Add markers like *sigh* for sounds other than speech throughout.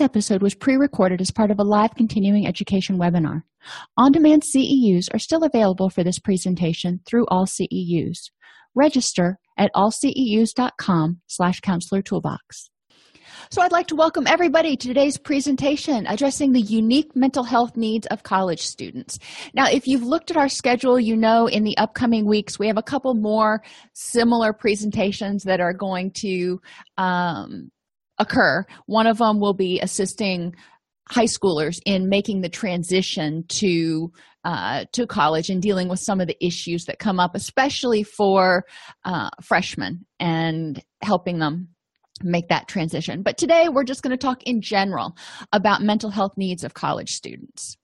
This episode was pre recorded as part of a live continuing education webinar. On demand CEUs are still available for this presentation through all CEUs. Register at allceus.com slash counselor toolbox. So, I'd like to welcome everybody to today's presentation addressing the unique mental health needs of college students. Now, if you've looked at our schedule, you know in the upcoming weeks we have a couple more similar presentations that are going to um, occur. One of them will be assisting high schoolers in making the transition to uh, to college and dealing with some of the issues that come up, especially for uh, freshmen, and helping them make that transition. But today we're just going to talk in general about mental health needs of college students.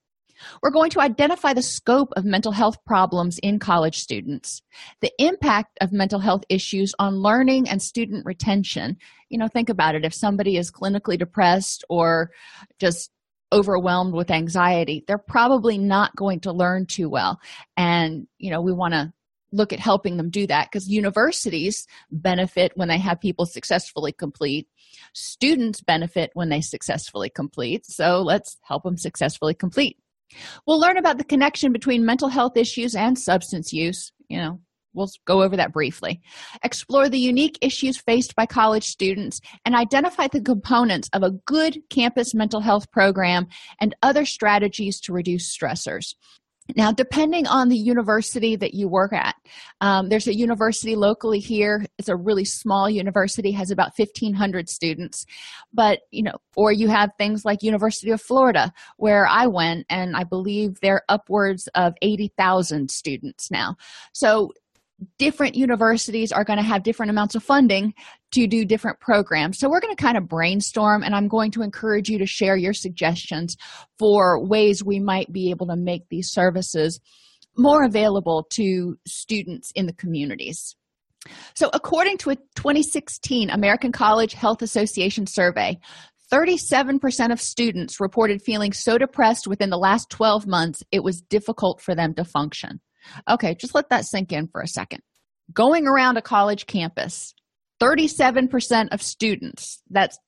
We're going to identify the scope of mental health problems in college students, the impact of mental health issues on learning and student retention. You know, think about it. If somebody is clinically depressed or just overwhelmed with anxiety, they're probably not going to learn too well. And, you know, we want to look at helping them do that because universities benefit when they have people successfully complete students benefit when they successfully complete so let's help them successfully complete We'll learn about the connection between mental health issues and substance use. You know, we'll go over that briefly. Explore the unique issues faced by college students and identify the components of a good campus mental health program and other strategies to reduce stressors. Now, depending on the university that you work at, um, there's a university locally here. It's a really small university, has about 1,500 students. But, you know, or you have things like University of Florida, where I went, and I believe they're upwards of 80,000 students now. So different universities are going to have different amounts of funding to do different programs. So, we're going to kind of brainstorm, and I'm going to encourage you to share your suggestions for ways we might be able to make these services more available to students in the communities. So, according to a 2016 American College Health Association survey, 37% of students reported feeling so depressed within the last 12 months it was difficult for them to function. Okay, just let that sink in for a second. Going around a college campus, 37% of students, that's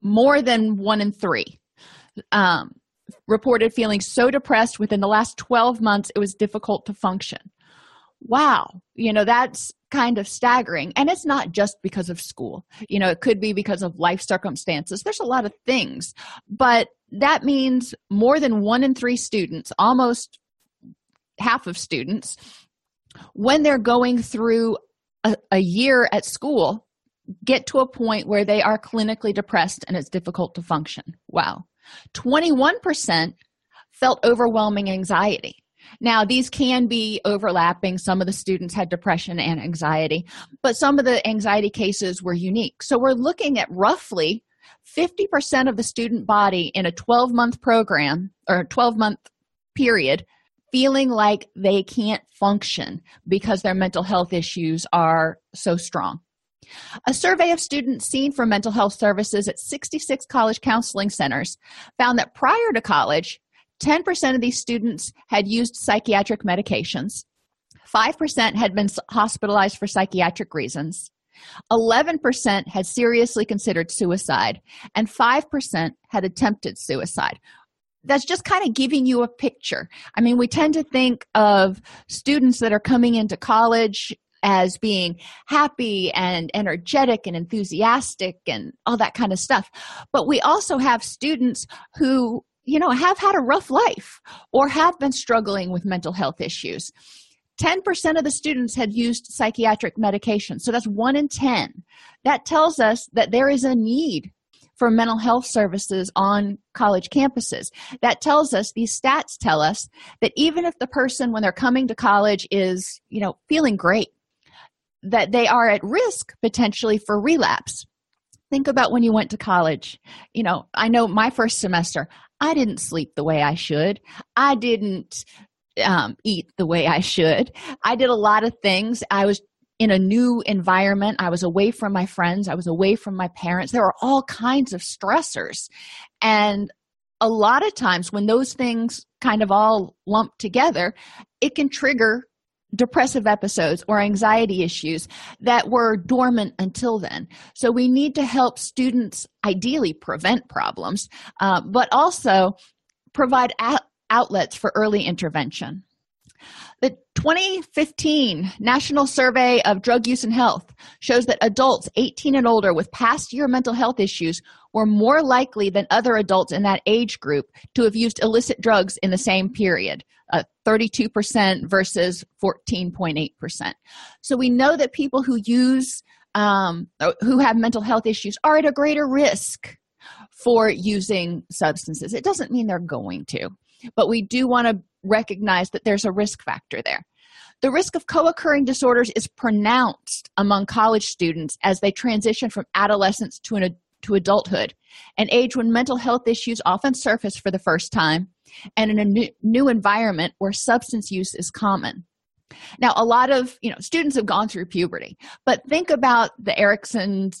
more than one in three, um, reported feeling so depressed within the last 12 months it was difficult to function. Wow, you know, that's kind of staggering. And it's not just because of school, you know, it could be because of life circumstances. There's a lot of things, but that means more than one in three students, almost half of students when they're going through a, a, year at school get to a point where they are clinically depressed and it's difficult to function wow 21% felt overwhelming anxiety. Now these can be overlapping. Some of the students had depression and anxiety but some of the anxiety cases were unique. So we're looking at roughly 50% of the student body in a 12 month program or 12 month period feeling like they can't function because their mental health issues are so strong. A survey of students seen for mental health services at 66 college counseling centers found that prior to college, 10% of these students had used psychiatric medications, 5% had been hospitalized for psychiatric reasons, 11% had seriously considered suicide, and 5% had attempted suicide, that's just kind of giving you a picture. I mean, we tend to think of students that are coming into college as being happy and energetic and enthusiastic and all that kind of stuff. But we also have students who, you know, have had a rough life or have been struggling with mental health issues. 10% of the students had used psychiatric medication. So that's one in 10. That tells us that there is a need for mental health services on college campuses. That tells us, these stats tell us that even if the person, when they're coming to college, is, you know, feeling great, that they are at risk potentially for relapse. Think about when you went to college. You know, I know my first semester, I didn't sleep the way I should. I didn't um, eat the way I should. I did a lot of things. I was in a new environment. I was away from my friends. I was away from my parents. There were all kinds of stressors. And a lot of times when those things kind of all lump together, it can trigger depressive episodes or anxiety issues that were dormant until then. So we need to help students ideally prevent problems, uh, but also provide a- outlets for early intervention. The 2015 National Survey of Drug Use and Health shows that adults 18 and older with past year mental health issues were more likely than other adults in that age group to have used illicit drugs in the same period uh, 32% versus 14.8%. So we know that people who use, um, who have mental health issues are at a greater risk for using substances. It doesn't mean they're going to, but we do want to recognize that there's a risk factor there. The risk of co occurring disorders is pronounced among college students as they transition from adolescence to, an, to adulthood, an age when mental health issues often surface for the first time, and in a new, new environment where substance use is common. Now, a lot of you know students have gone through puberty, but think about the Erikson,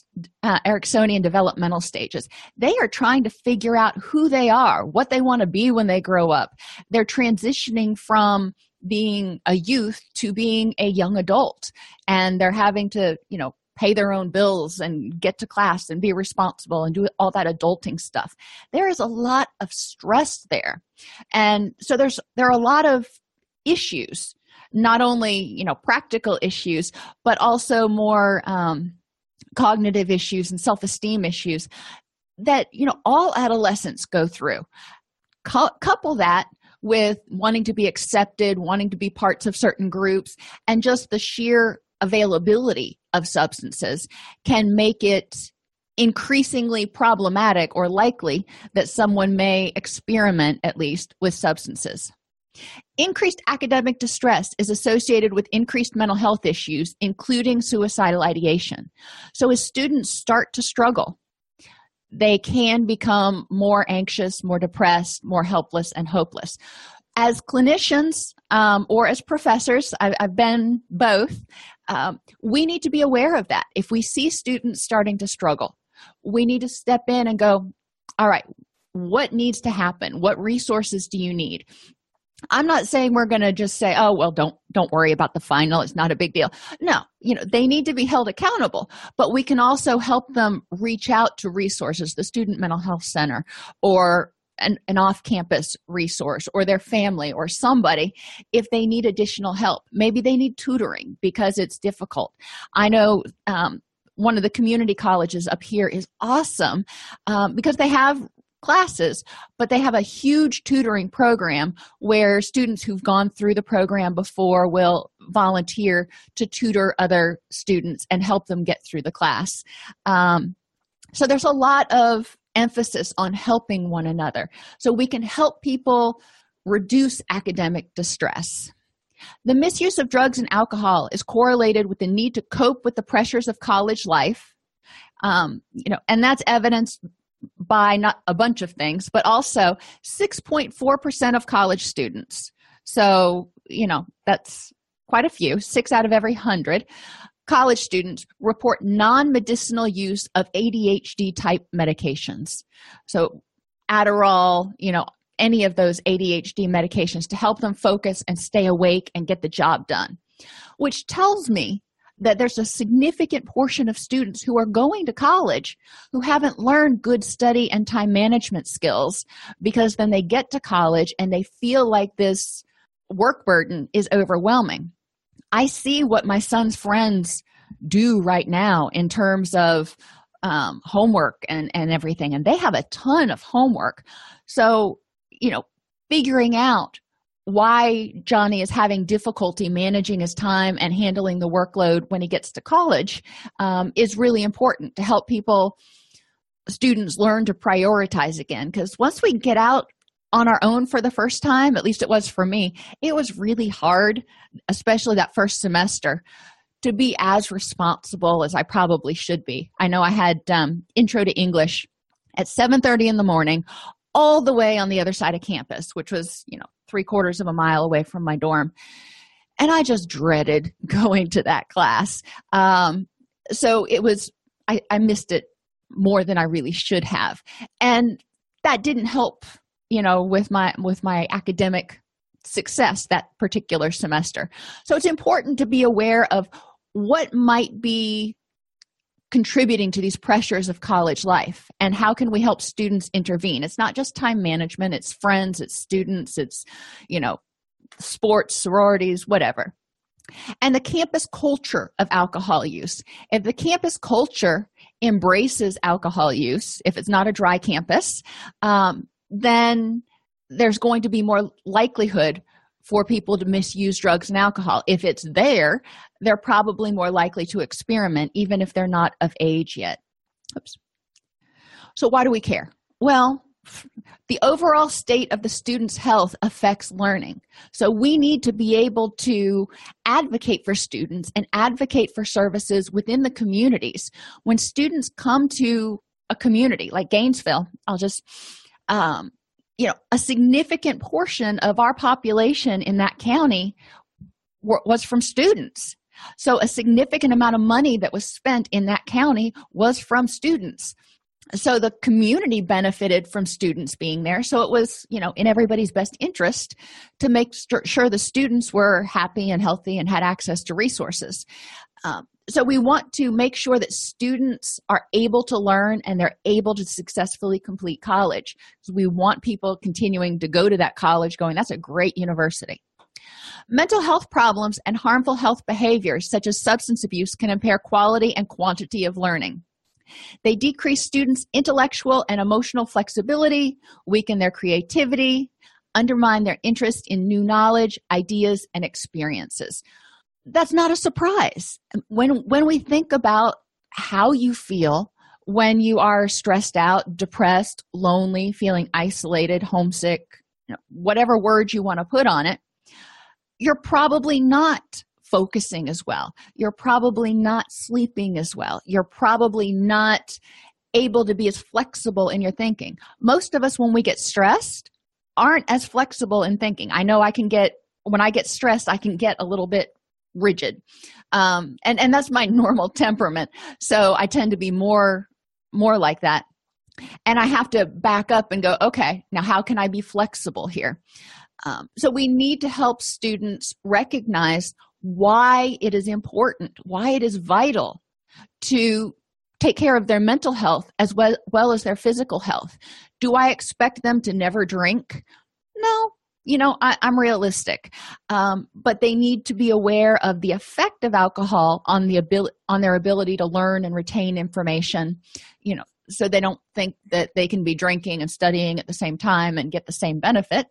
uh, Eriksonian developmental stages. They are trying to figure out who they are, what they want to be when they grow up. They're transitioning from being a youth to being a young adult, and they're having to you know pay their own bills and get to class and be responsible and do all that adulting stuff there is a lot of stress there and so there's there are a lot of issues not only you know practical issues but also more um, cognitive issues and self-esteem issues that you know all adolescents go through. Co- couple that with wanting to be accepted wanting to be parts of certain groups and just the sheer availability of substances can make it increasingly problematic or likely that someone may experiment at least with substances Increased academic distress is associated with increased mental health issues, including suicidal ideation. So, as students start to struggle, they can become more anxious, more depressed, more helpless, and hopeless. As clinicians um, or as professors, I've, I've been both, um, we need to be aware of that. If we see students starting to struggle, we need to step in and go, all right, what needs to happen what resources do you need i'm not saying we're going to just say oh well don't don't worry about the final. It's not a big deal. No you know they need to be held accountable but we can also help them reach out to resources the student mental health center or an, an off-campus resource or their family or somebody if they need additional help. Maybe they need tutoring because it's difficult. I know um, one of the community colleges up here is awesome um, because they have classes, but they have a huge tutoring program where students who've gone through the program before will volunteer to tutor other students and help them get through the class. Um, so there's a lot of emphasis on helping one another so we can help people reduce academic distress. The misuse of drugs and alcohol is correlated with the need to cope with the pressures of college life. Um, you know, and that's evidenced by not a bunch of things, but also 6.4% of college students. So, you know, that's quite a few, six out of every hundred college students report non medicinal use of ADHD type medications. So, Adderall, you know, any of those ADHD medications to help them focus and stay awake and get the job done, which tells me that there's a significant portion of students who are going to college who haven't learned good study and time management skills because then they get to college and they feel like this work burden is overwhelming. I see what my son's friends do right now in terms of um, homework and, and everything, and they have a ton of homework. So, you know, figuring out why Johnny is having difficulty managing his time and handling the workload when he gets to college um, is really important to help people, students learn to prioritize again. Because once we get out on our own for the first time, at least it was for me, it was really hard, especially that first semester. To be as responsible as I probably should be. I know I had um, intro to English at 7:30 in the morning all the way on the other side of campus which was you know three quarters of a mile away from my dorm. And i just dreaded *laughs* going to that class. Um, so it was I, I missed it more than i really should have. And that didn't help you know with my with my academic success that particular semester. So it's important to be aware of what might be contributing to these pressures of college life? And how can we help students intervene? It's not just time management. It's friends. It's students. It's you know sports sororities whatever. And the campus culture of alcohol use. If the campus culture embraces alcohol use if it's not a dry campus um, then there's going to be more likelihood for people to misuse drugs and alcohol. If it's there, they're probably more likely to experiment, even if they're not of age yet. Oops. So, why do we care? Well, the overall state of the student's health affects learning. So, we need to be able to advocate for students and advocate for services within the communities. When students come to a community like Gainesville, I'll just um, you know a significant portion of our population in that county was from students. So a significant amount of money that was spent in that county was from students. So the community benefited from students being there. So it was you know in everybody's best interest to make sure the students were happy and healthy and had access to resources. Um, so we want to make sure that students are able to learn and they're able to successfully complete college. So we want people continuing to go to that college going that's a great university. Mental health problems and harmful health behaviors such as substance abuse can impair quality and quantity of learning. They decrease students intellectual and emotional flexibility weaken their creativity undermine their interest in new knowledge ideas and experiences that's not a surprise. When when we think about how you feel when you are stressed out depressed lonely feeling isolated homesick you know, whatever word you want to put on it you're probably not focusing as well. You're probably not sleeping as well. You're probably not able to be as flexible in your thinking. Most of us when we get stressed aren't as flexible in thinking. I know i can get when i get stressed i can get a little bit rigid. Um, and and that's my *laughs* normal temperament. So i tend to be more more like that. And i have to back up and go okay now how can i be flexible here? Um, so we need to help students recognize why it is important why it is vital to take care of their mental health as well, well as their physical health. Do i expect them to never drink? No you know I, am realistic. Um, but they need to be aware of the effect of alcohol on the ability on their ability to learn and retain information you know so they don't think that they can be drinking and studying at the same time and get the same benefit.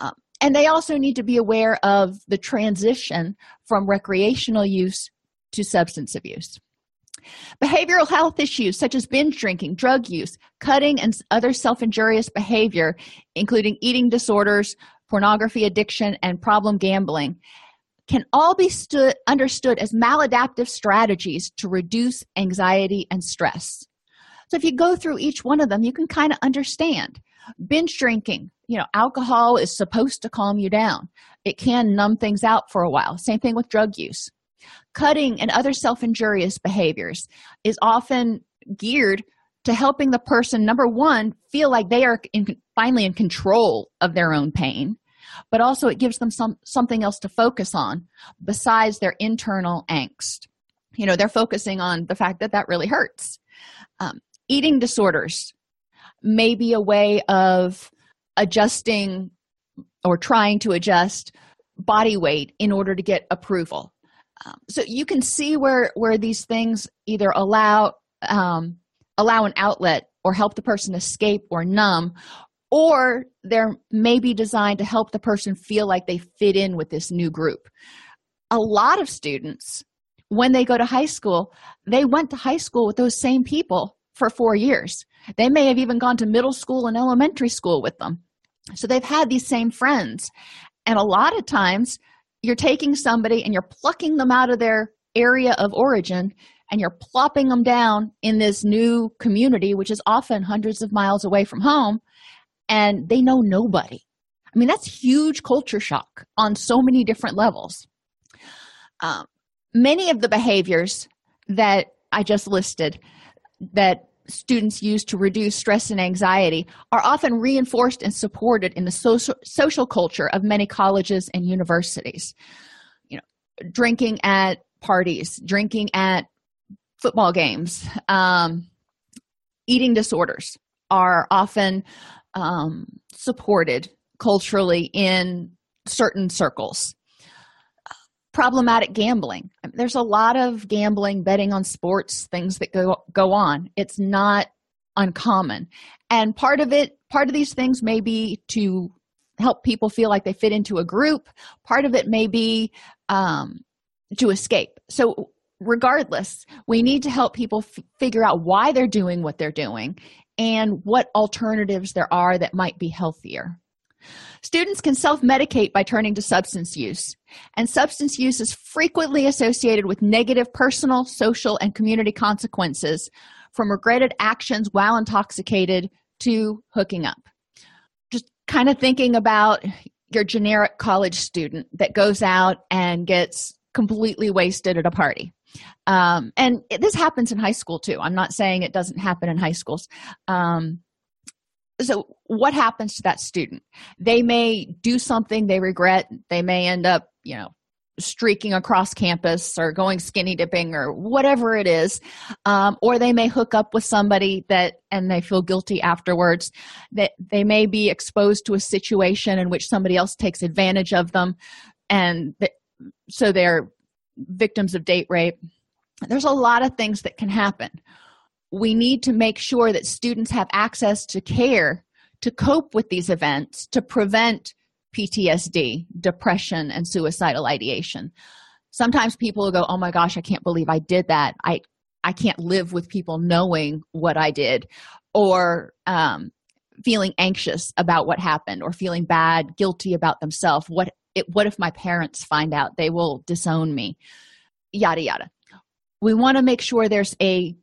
Um, and they also need to be aware of the transition from recreational use to substance abuse Behavioral health issues such as binge drinking, drug use, cutting, and other self injurious behavior, including eating disorders, pornography addiction, and problem gambling, can all be stood, understood as maladaptive strategies to reduce anxiety and stress. So, if you go through each one of them, you can kind of understand. Binge drinking, you know, alcohol is supposed to calm you down, it can numb things out for a while. Same thing with drug use cutting and other self-injurious behaviors is often geared to helping the person number one feel like they are in, finally in control of their own pain but also it gives them some something else to focus on besides their internal angst. You know they're focusing on the fact that that really hurts. Um, eating disorders may be a way of adjusting or trying to adjust body weight in order to get approval um, so you can see where where these things either allow um, allow an outlet or help the person escape or numb or they're maybe designed to help the person feel like they fit in with this new group. A lot of students when they go to high school they went to high school with those same people for four years. They may have even gone to middle school and elementary school with them. So they've had these same friends. And a lot of times you're taking somebody and you're plucking them out of their area of origin and you're plopping them down in this new community which is often hundreds of miles away from home and they know nobody. I mean that's huge culture shock on so many different levels. Um, many of the behaviors that i just listed that students use to reduce stress and anxiety are often reinforced and supported in the social, social culture of many colleges and universities. You know drinking at parties drinking at football games um, eating disorders are often um, supported culturally in certain circles problematic gambling. There's a lot of gambling betting on sports things that go go on. It's not uncommon. And part of it part of these things may be to help people feel like they fit into a group. Part of it may be um, to escape. So regardless we need to help people f- figure out why they're doing what they're doing and what alternatives there are that might be healthier Students can self medicate by turning to substance use, and substance use is frequently associated with negative personal, social, and community consequences from regretted actions while intoxicated to hooking up. Just kind of thinking about your generic college student that goes out and gets completely wasted at a party. Um, and this happens in high school too. I'm not saying it doesn't happen in high schools. Um, so what happens to that student? They may do something they regret. They may end up you know streaking across campus or going skinny dipping or whatever it is. Um, or they may hook up with somebody that and they feel guilty afterwards that they may be exposed to a situation in which somebody else takes advantage of them. And so they're victims of date rape. There's a lot of things that can happen we need to make sure that students have access to care to cope with these events to prevent PTSD, depression, and suicidal ideation. Sometimes people will go, "Oh my gosh, I can't believe I did that. I I can't live with people knowing what I did," or um, feeling anxious about what happened, or feeling bad, guilty about themselves. What it, what if my parents find out? They will disown me. Yada yada. We want to make sure there's a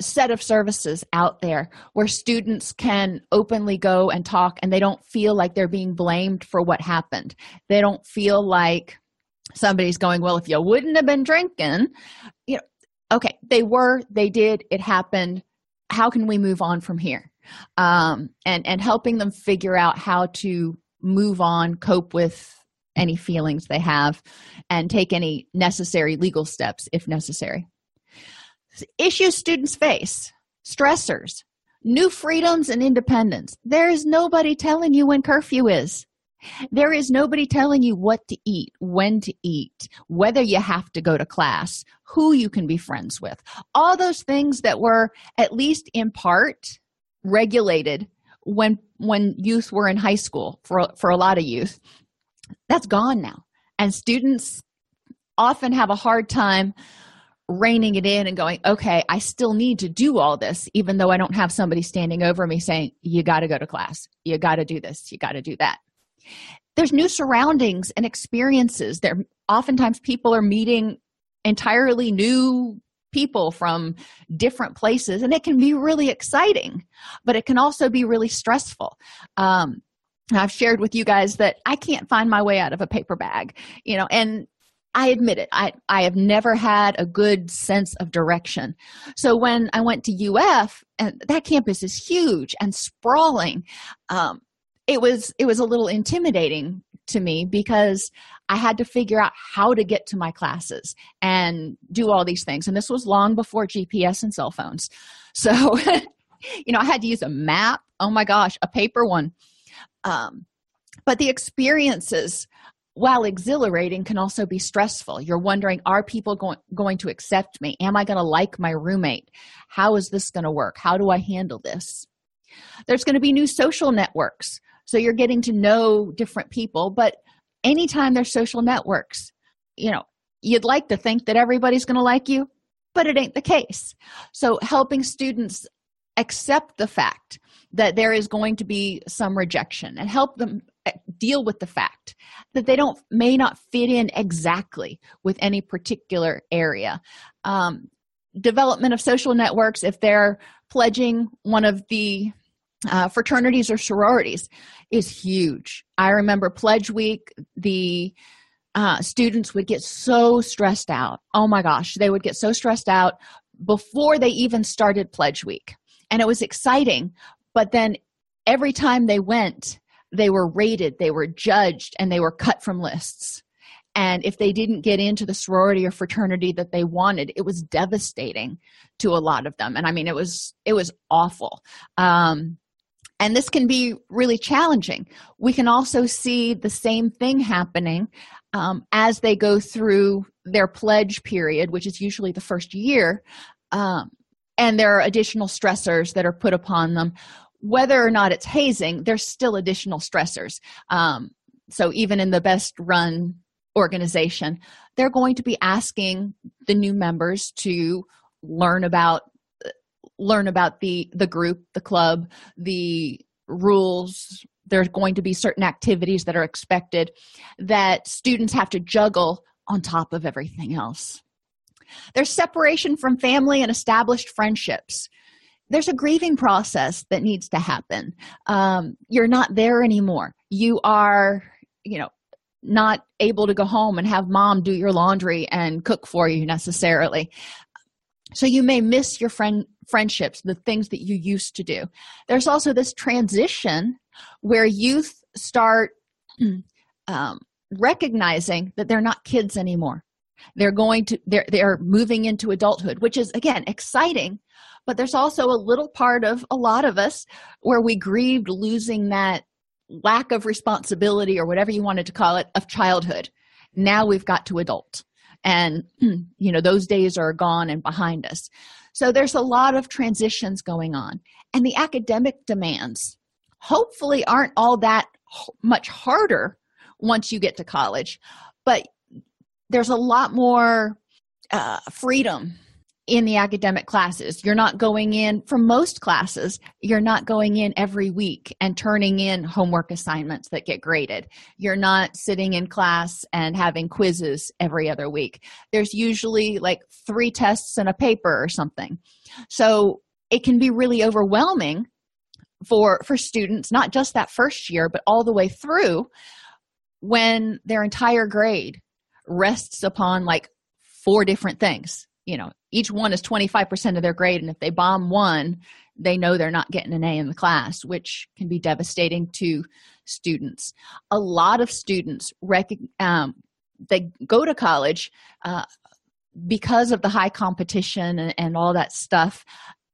set of services out there where students can openly go and talk and they don't feel like they're being blamed for what happened. They don't feel like somebody's going, Well, if you wouldn't have been drinking, you know, okay, they were, they did, it happened. How can we move on from here? Um, and and helping them figure out how to move on, cope with any feelings they have, and take any necessary legal steps if necessary issues students face stressors new freedoms and independence. There is nobody telling you when curfew is. There is nobody telling you what to eat when to eat whether you have to go to class who you can be friends with. All those things that were at least in part regulated when when youth were in high school for for a lot of youth. That's gone now. And students often have a hard time reining it in and going, okay, I still need to do all this, even though I don't have somebody standing over me saying, you got to go to class, you got to do this, you got to do that. There's new surroundings and experiences. There, oftentimes, people are meeting entirely new people from different places, and it can be really exciting, but it can also be really stressful. Um, I've shared with you guys that I can't find my way out of a paper bag, you know, and I admit it. I, I have never had a good sense of direction. So when I went to UF, and that campus is huge and sprawling, um, it was it was a little intimidating to me because I had to figure out how to get to my classes and do all these things. And this was long before GPS and cell phones. *laughs* So, you know, I had to use a map. Oh my gosh, a paper one. Um, but the experiences while exhilarating can also be stressful. You're wondering are people going, going to accept me? Am i going to like my roommate? How is this going to work? How do i handle this? There's going to be new social networks so you're getting to know different people but anytime there's social networks you know you'd like to think that everybody's going to like you but it ain't the case. So helping students accept the fact that there is going to be some rejection and help them deal with the fact that they don't may not fit in exactly with any particular area. Um, development of social networks if they're pledging one of the uh, fraternities or sororities is huge. I remember pledge week the uh, students would get so stressed out. Oh my gosh they would get so stressed out before they even started pledge week. And it was exciting but then every time they went they were rated they were judged and they were cut from lists. And if they didn't get into the sorority or fraternity that they wanted it was devastating to a lot of them. And i mean it was it was awful. Um, and this can be really challenging. We can also see the same thing happening um, as they go through their pledge period which is usually the first year um, and there are additional stressors that are put upon them whether or not it's hazing there's still additional stressors. Um, so even in the best run organization they're going to be asking the new members to learn about learn about the the group the club the rules. There's going to be certain activities that are expected that students have to juggle on top of everything else. There's separation from family and established friendships there's a grieving process that needs to happen. Um, you're not there anymore. You are you know not able to go home and have mom do your laundry and cook for you necessarily. So you may miss your friend friendships the things that you used to do. There's also this transition where youth start *clears throat* um, recognizing that they're not kids anymore. They're going to they're they're moving into adulthood which is again exciting but there's also a little part of a lot of us where we grieved losing that lack of responsibility or whatever you wanted to call it of childhood. Now we've got to adult. And you know those days are gone and behind us. So there's a lot of transitions going on. And the academic demands hopefully aren't all that much harder once you get to college. But there's a lot more uh, freedom in the academic classes. You're not going in for most classes, you're not going in every week and turning in homework assignments that get graded. You're not sitting in class and having quizzes every other week. There's usually like three tests and a paper or something. So it can be really overwhelming for for students not just that first year but all the way through when their entire grade rests upon like four different things you know each one is 25% of their grade and if they bomb one they know they're not getting an a in the class which can be devastating to students. A lot of students rec- um, they go to college uh, because of the high competition and, and all that stuff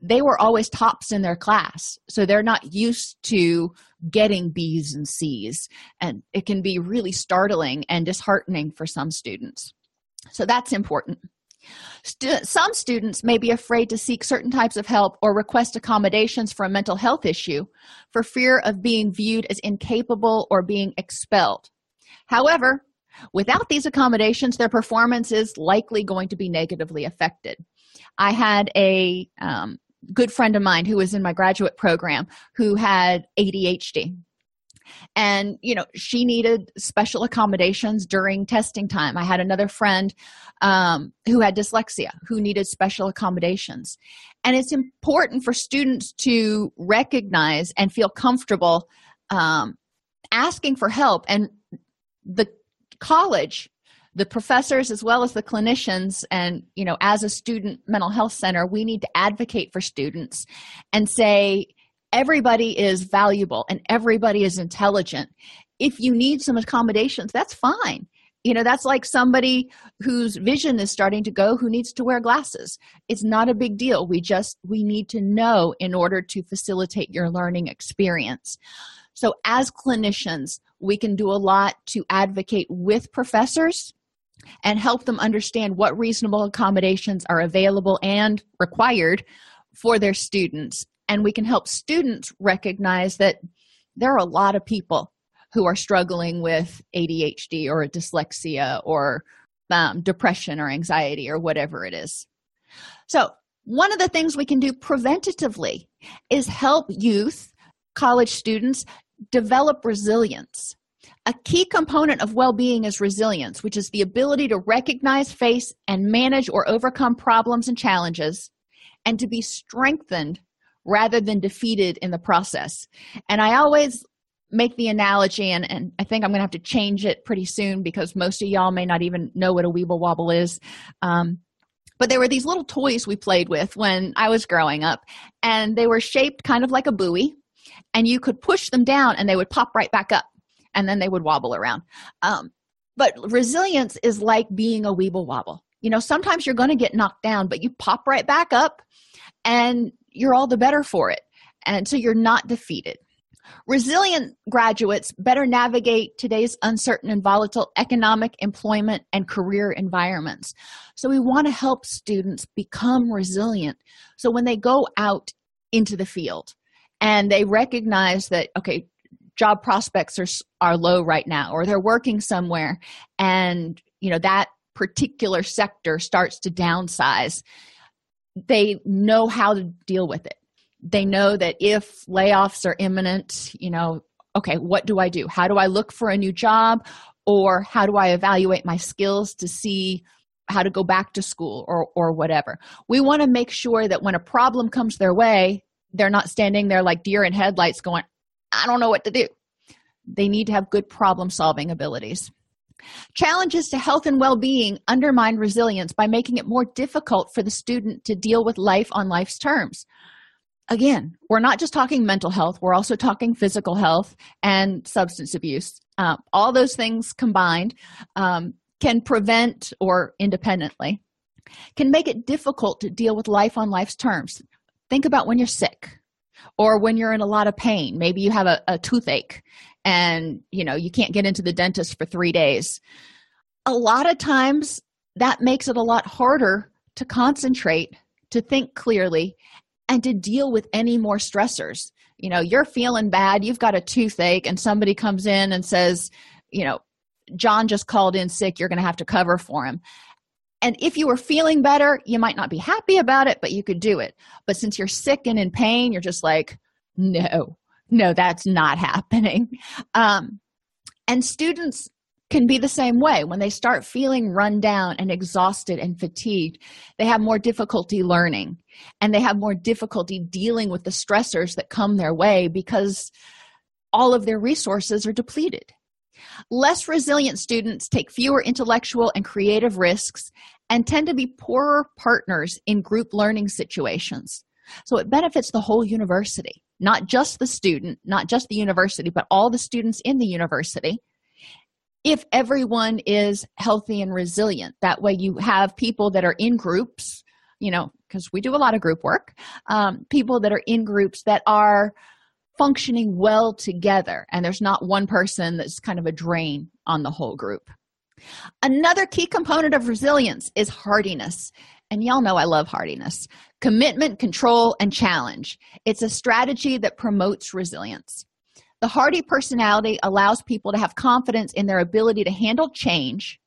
they were always tops in their class so they're not used to getting b's and c's and it can be really startling and disheartening for some students. So that's important some students may be afraid to seek certain types of help or request accommodations for a mental health issue for fear of being viewed as incapable or being expelled. However, without these accommodations, their performance is likely going to be negatively affected. I had a um, good friend of mine who was in my graduate program who had ADHD and you know she needed special accommodations during testing time. I had another friend um, who had dyslexia who needed special accommodations. And it's important for students to recognize and feel comfortable um, asking for help. And the college the professors as well as the clinicians and you know as a student mental health center we need to advocate for students and say everybody is valuable and everybody is intelligent. If you need some accommodations that's fine. You know that's like somebody whose vision is starting to go who needs to wear glasses. It's not a big deal. We just we need to know in order to facilitate your learning experience. So as clinicians we can do a lot to advocate with professors and help them understand what reasonable accommodations are available and required for their students and we can help students recognize that there are a lot of people who are struggling with ADHD or dyslexia or um, depression or anxiety or whatever it is. So, one of the things we can do preventatively is help youth, college students, develop resilience. A key component of well being is resilience, which is the ability to recognize, face, and manage or overcome problems and challenges, and to be strengthened rather than defeated in the process. And I always make the analogy, and, and I think I'm going to have to change it pretty soon because most of y'all may not even know what a weeble wobble is. Um, but there were these little toys we played with when I was growing up, and they were shaped kind of like a buoy, and you could push them down and they would pop right back up, and then they would wobble around. Um, but resilience is like being a weeble wobble. You know, sometimes you're going to get knocked down, but you pop right back up, and you're all the better for it. And so you're not defeated. Resilient graduates better navigate today's uncertain and volatile economic, employment, and career environments. So, we want to help students become resilient. So, when they go out into the field and they recognize that, okay, job prospects are, are low right now, or they're working somewhere and, you know, that particular sector starts to downsize, they know how to deal with it. They know that if layoffs are imminent you know okay what do i do? How do i look for a new job? Or how do i evaluate my skills to see how to go back to school or or whatever? We want to make sure that when a problem comes their way they're not standing there like deer in headlights going i don't know what to do. They need to have good problem solving abilities Challenges to health and well being undermine resilience by making it more difficult for the student to deal with life on life's terms again, we're not just talking mental health, we're also talking physical health and substance abuse. Uh, all those things combined um, can prevent or independently can make it difficult to deal with life on life's terms. Think about when you're sick or when you're in a lot of pain. Maybe you have a, a toothache and you know you can't get into the dentist for three days. A lot of times that makes it a lot harder to concentrate, to think clearly, and to deal with any more stressors. You know, you're feeling bad, you've got a toothache, and somebody comes in and says, you know, John just called in sick, you're going to have to cover for him. And if you were feeling better, you might not be happy about it, but you could do it. But since you're sick and in pain, you're just like, no, no, that's not happening. Um, and students can be the same way. When they start feeling run down and exhausted and fatigued, they have more difficulty learning and they have more difficulty dealing with the stressors that come their way because all of their resources are depleted. Less resilient students take fewer intellectual and creative risks and tend to be poorer partners in group learning situations. So it benefits the whole university, not just the student, not just the university, but all the students in the university if everyone is healthy and resilient. That way you have people that are in groups you know because we do a lot of group work um, people that are in groups that are functioning well together and there's not one person that's kind of a drain on the whole group. Another key component of resilience is hardiness and y'all know i love hardiness commitment control and challenge it's a strategy that promotes resilience the hardy personality allows people to have confidence in their ability to handle change.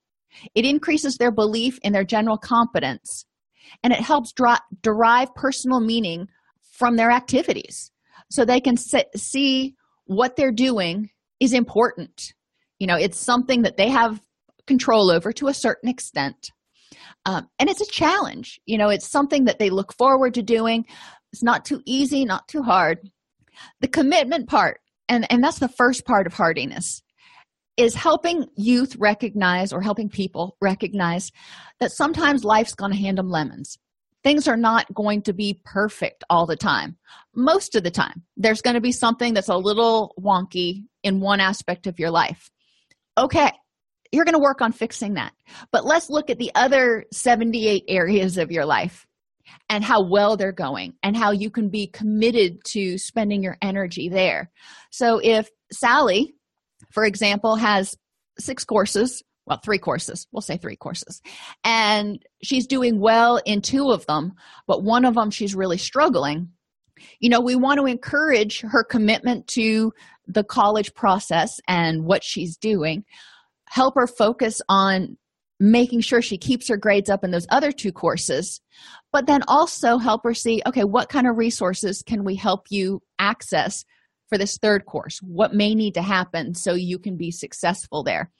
It increases their belief in their general competence, and it helps derive personal meaning from their activities so they can see what they're doing is important. You know, it's something that they have control over to a certain extent. Um, and it's a challenge. You know, it's something that they look forward to doing. It's not too easy, not too hard. The commitment part and and that's the first part of hardiness is helping youth recognize or helping people recognize that sometimes life's going to hand them lemons things are not going to be perfect all the time most of the time there's going to be something that's a little wonky in one aspect of your life okay you're going to work on fixing that but let's look at the other 78 areas of your life and how well they're going and how you can be committed to spending your energy there. So if Sally, for example, has six courses, well, three courses, we'll say three courses, and she's doing well in two of them, but one of them she's really struggling. You know, we want to encourage her commitment to the college process and what she's doing, help her focus on making sure she keeps her grades up in those other two courses but then also help her see okay what kind of resources can we help you access for this third course? What may need to happen so you can be successful there?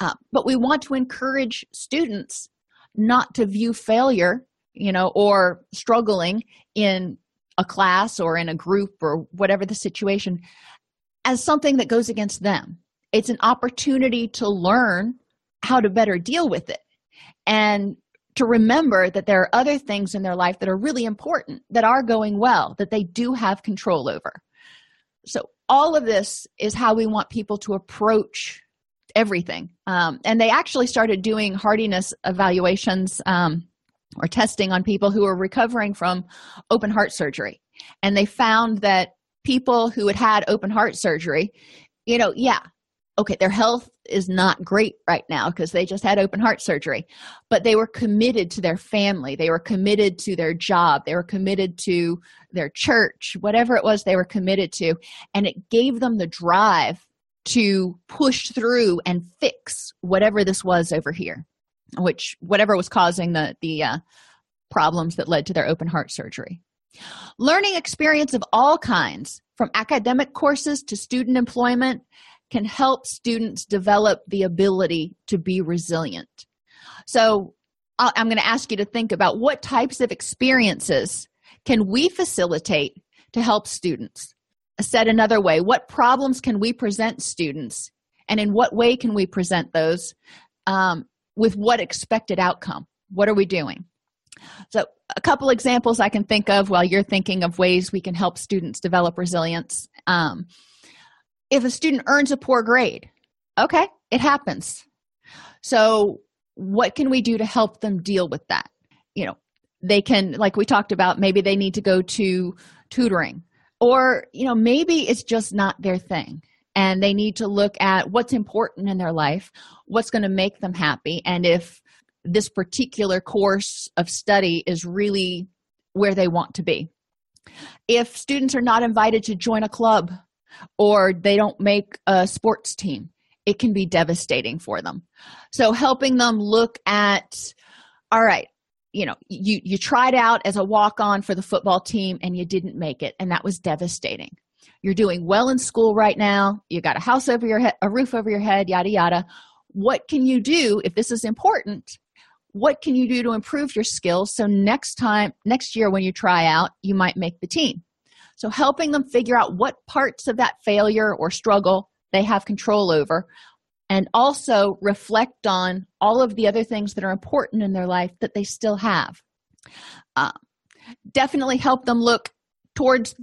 Uh, but we want to encourage students not to view failure you know or struggling in a class or in a group or whatever the situation as something that goes against them it's an opportunity to learn how to better deal with it and to remember that there are other things in their life that are really important, that are going well, that they do have control over. So, all of this is how we want people to approach everything. Um, and they actually started doing hardiness evaluations um, or testing on people who were recovering from open heart surgery. And they found that people who had had open heart surgery, you know, yeah, okay, their health is not great right now because they just had open heart surgery, but they were committed to their family. They were committed to their job. They were committed to their church, whatever it was they were committed to. And it gave them the drive to push through and fix whatever this was over here, which whatever was causing the, the uh, problems that led to their open heart surgery. Learning experience of all kinds, from academic courses to student employment, can help students develop the ability to be resilient. So, I'm going to ask you to think about what types of experiences can we facilitate to help students? Said another way, what problems can we present students, and in what way can we present those um, with what expected outcome? What are we doing? So, a couple examples I can think of while you're thinking of ways we can help students develop resilience. Um, if a student earns a poor grade. Okay it happens. So what can we do to help them deal with that? You know they can like we talked about maybe they need to go to tutoring. Or you know maybe it's just not their thing and they need to look at what's important in their life what's going to make them happy and if this particular course of study is really where they want to be. If students are not invited to join a club or they don't make a sports team it can be devastating for them. So helping them look at all right you know you you tried out as a walk on for the football team and you didn't make it and that was devastating. You're doing well in school right now. You got a house over your head a roof over your head yada yada. What can you do if this is important what can you do to improve your skills so next time next year when you try out you might make the team so, helping them figure out what parts of that failure or struggle they have control over, and also reflect on all of the other things that are important in their life that they still have. Uh, definitely help them look towards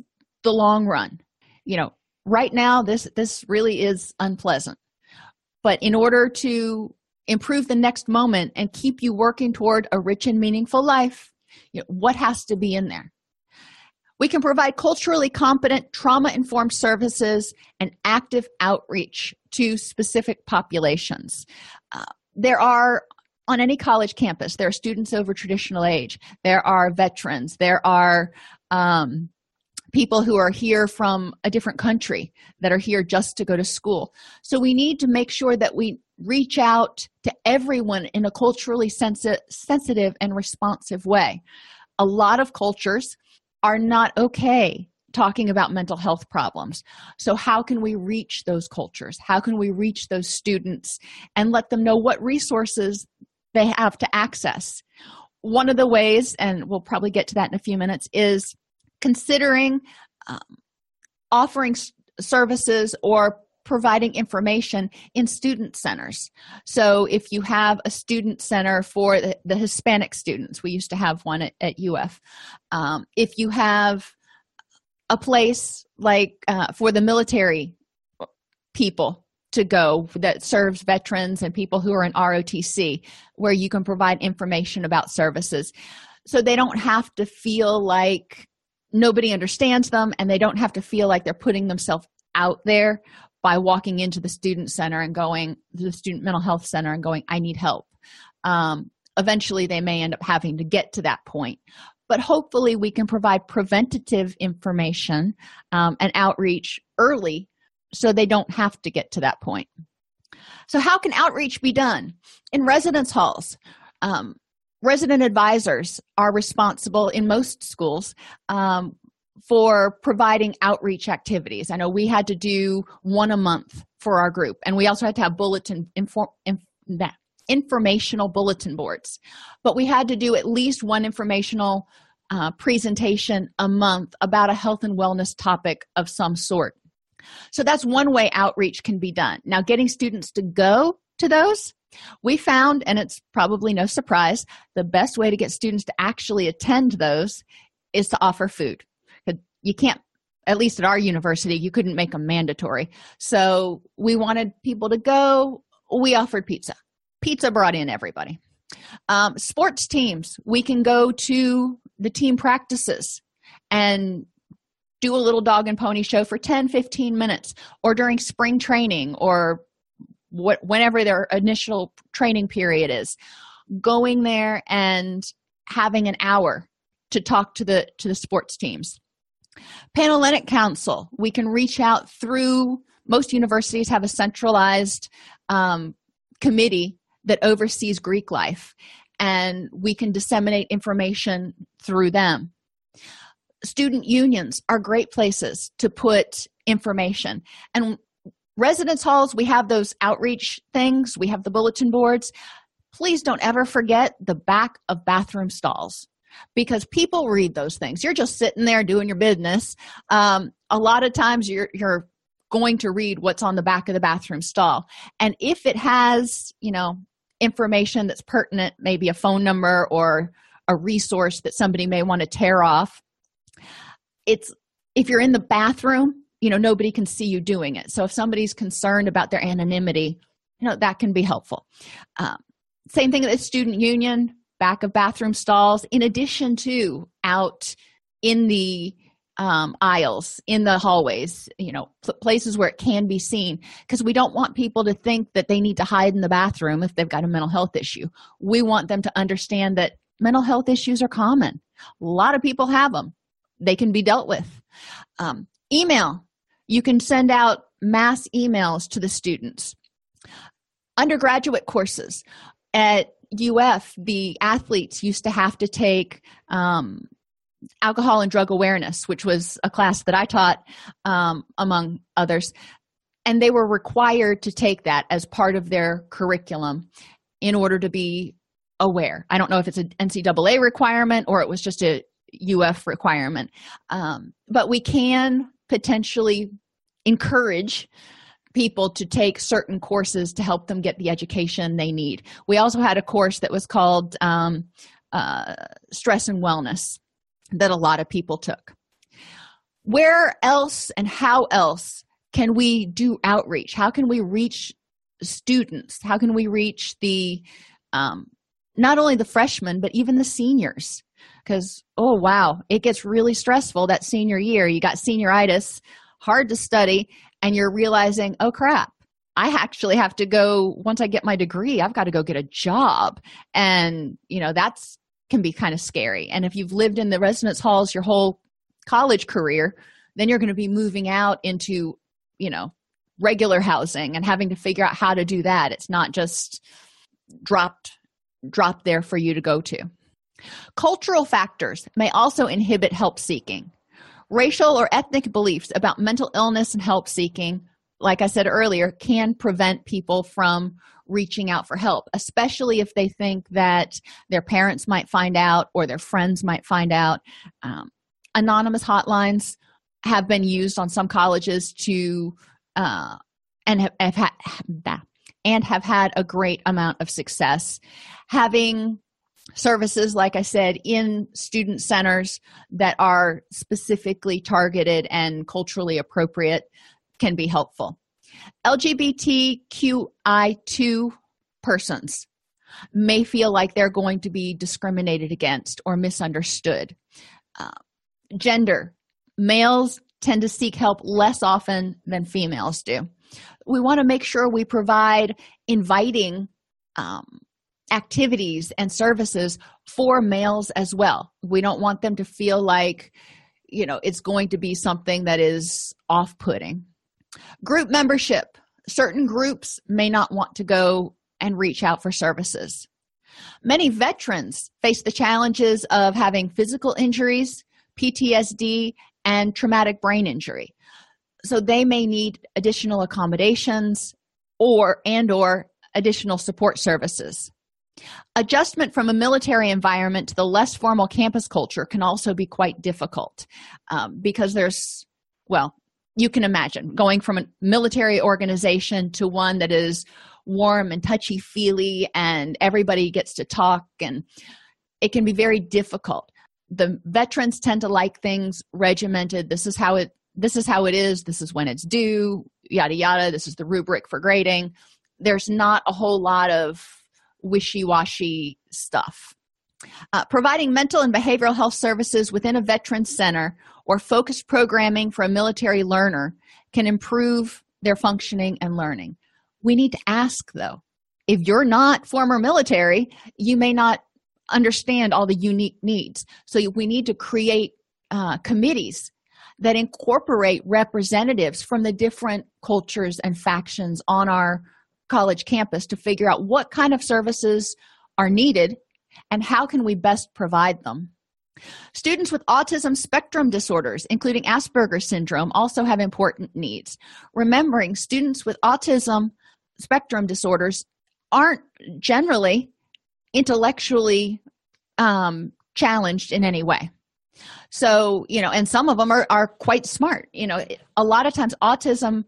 the long run. You know, right now, this this really is unpleasant, but in order to improve the next moment and keep you working toward a rich and meaningful life, you know, what has to be in there? We can provide culturally competent, trauma informed services and active outreach to specific populations. Uh, there are on any college campus, there are students over traditional age, there are veterans, there are um, people who are here from a different country that are here just to go to school. So we need to make sure that we reach out to everyone in a culturally sensi- sensitive and responsive way. A lot of cultures are not okay talking about mental health problems. So, how can we reach those cultures? How can we reach those students and let them know what resources they have to access? One of the ways, and we'll probably get to that in a few minutes, is considering um, offering services or providing information in student centers. So, if you have a student center for the, the Hispanic students, we used to have one at, at UF. Um, if you have a place like uh, for the military people to go that serves veterans and people who are in ROTC, where you can provide information about services. So they don't have to feel like nobody understands them and they don't have to feel like they're putting themselves out there by walking into the student center and going to the student mental health center and going i need help. Um, eventually they may end up having to get to that point. But hopefully we can provide preventative information um, and outreach early so they don't have to get to that point. So how can outreach be done? In residence halls um, resident advisors are responsible in most schools um, for providing outreach activities. I know we had to do one a month for our group, and we also had to have bulletin inform, inf, informational bulletin boards. But we had to do at least one informational uh, presentation a month about a health and wellness topic of some sort. So that's one way outreach can be done. Now, getting students to go to those We found, and it's probably no surprise, the best way to get students to actually attend those is to offer food. You can't, at least at our university, you couldn't make them mandatory. So we wanted people to go. We offered pizza. Pizza brought in everybody. Um, sports teams, we can go to the team practices and do a little dog and pony show for 10 15 minutes or during spring training or what whenever their initial training period is going there and having an hour to talk to the to the sports teams panhellenic council. We can reach out through most universities have a centralized um, committee that oversees greek life and we can disseminate information through them. Student unions are great places to put information. And residence halls we have those outreach things. We have the bulletin boards. Please don't ever forget the back of bathroom stalls because people read those things. You're just sitting there doing your business. Um, a lot of times you're you're going to read what's on the back of the bathroom stall. And if it has you know information that's pertinent maybe a phone number or a resource that somebody may want to tear off it's if you're in the bathroom you know nobody can see you doing it. So if somebody's concerned about their anonymity you know that can be helpful. Um, same thing at the student union back of bathroom stalls in addition to out in the um, aisles in the hallways you know pl- places where it can be seen. Because we don't want people to think that they need to hide in the bathroom if they've got a mental health issue. We want them to understand that mental health issues are common. A lot of people have them they can be dealt with. Um, email. You can send out mass emails to the students. Undergraduate courses. At uf the athletes used to have to take um, alcohol and drug awareness which was a class that i taught um, among others. And they were required to take that as part of their curriculum in order to be aware. I don't know if it's an ncaa requirement or it was just a uf requirement. Um, but we can potentially encourage people to take certain courses to help them get the education they need. We also had a course that was called um, uh, stress and wellness that a lot of people took. Where else and how else can we do outreach? How can we reach students? How can we reach the um, not only the freshmen but even the seniors? Because oh wow it gets really stressful that senior year. You got senioritis hard to study and you're realizing oh crap i actually have to go once i get my degree i've got to go get a job. And you know that's can be kind of scary. And if you've lived in the residence halls your whole college career then you're going to be moving out into you know regular housing and having to figure out how to do that. It's not just dropped dropped there for you to go to. Cultural factors may also inhibit help seeking. Racial or ethnic beliefs about mental illness and help seeking, like I said earlier, can prevent people from reaching out for help, especially if they think that their parents might find out or their friends might find out. Um, anonymous hotlines have been used on some colleges to uh, and have, have had and have had a great amount of success having services like i said in student centers that are specifically targeted and culturally appropriate can be helpful. Lgbtqi2 persons may feel like they're going to be discriminated against or misunderstood. Uh, gender. Males tend to seek help less often than females do. We want to make sure we provide inviting um, activities and services for males as well. We don't want them to feel like, you know, it's going to be something that is off putting. Group membership. Certain groups may not want to go and reach out for services. Many veterans face the challenges of having physical injuries, PTSD, and traumatic brain injury. So they may need additional accommodations or and or additional support services. Adjustment from a military environment to the less formal campus culture can also be quite difficult um, because there's, well, you can imagine going from a military organization to one that is warm and touchy feely and everybody gets to talk and it can be very difficult. The veterans tend to like things regimented. This is how it this is how it is. This is when it's due yada yada. This is the rubric for grading. There's not a whole lot of wishy-washy stuff. Uh, providing mental and behavioral health services within a veteran center or focused programming for a military learner can improve their functioning and learning. We need to ask though if you're not former military you may not understand all the unique needs. So we need to create uh, committees that incorporate representatives from the different cultures and factions on our college campus to figure out what kind of services are needed and how can we best provide them. Students with autism spectrum disorders including asperger's syndrome also have important needs. Remembering students with autism spectrum disorders aren't generally intellectually um, challenged in any way. So you know and some of them are, are quite smart. You know a lot of times autism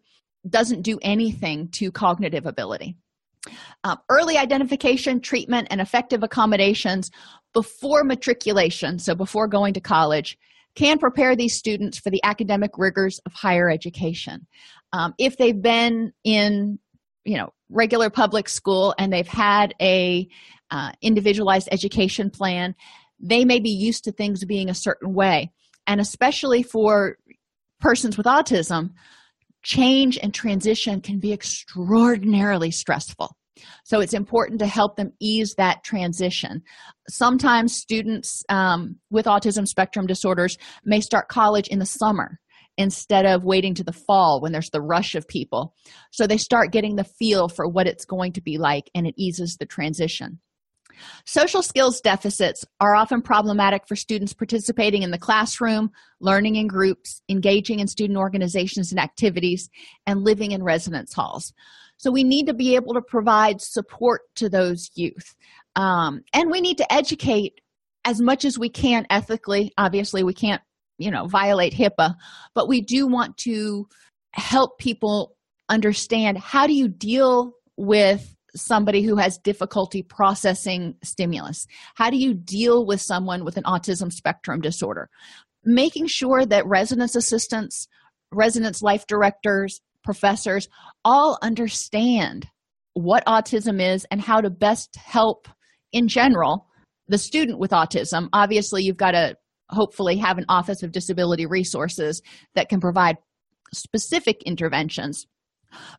doesn't do anything to cognitive ability. Um, early identification treatment and effective accommodations before matriculation so before going to college can prepare these students for the academic rigors of higher education. Um, if they've been in you know regular public school and they've had a uh, individualized education plan they may be used to things being a certain way. And especially for persons with autism change and transition can be extraordinarily stressful. So it's important to help them ease that transition. Sometimes students um, with autism spectrum disorders may start college in the summer instead of waiting to the fall when there's the rush of people. So they start getting the feel for what it's going to be like and it eases the transition Social skills deficits are often problematic for students participating in the classroom, learning in groups, engaging in student organizations and activities, and living in residence halls. So, we need to be able to provide support to those youth. Um, and we need to educate as much as we can ethically. Obviously, we can't, you know, violate HIPAA, but we do want to help people understand how do you deal with somebody who has difficulty processing stimulus? How do you deal with someone with an autism spectrum disorder? Making sure that residence assistants, residence life directors, professors all understand what autism is and how to best help in general the student with autism. Obviously, you've got to hopefully have an Office of Disability Resources that can provide specific interventions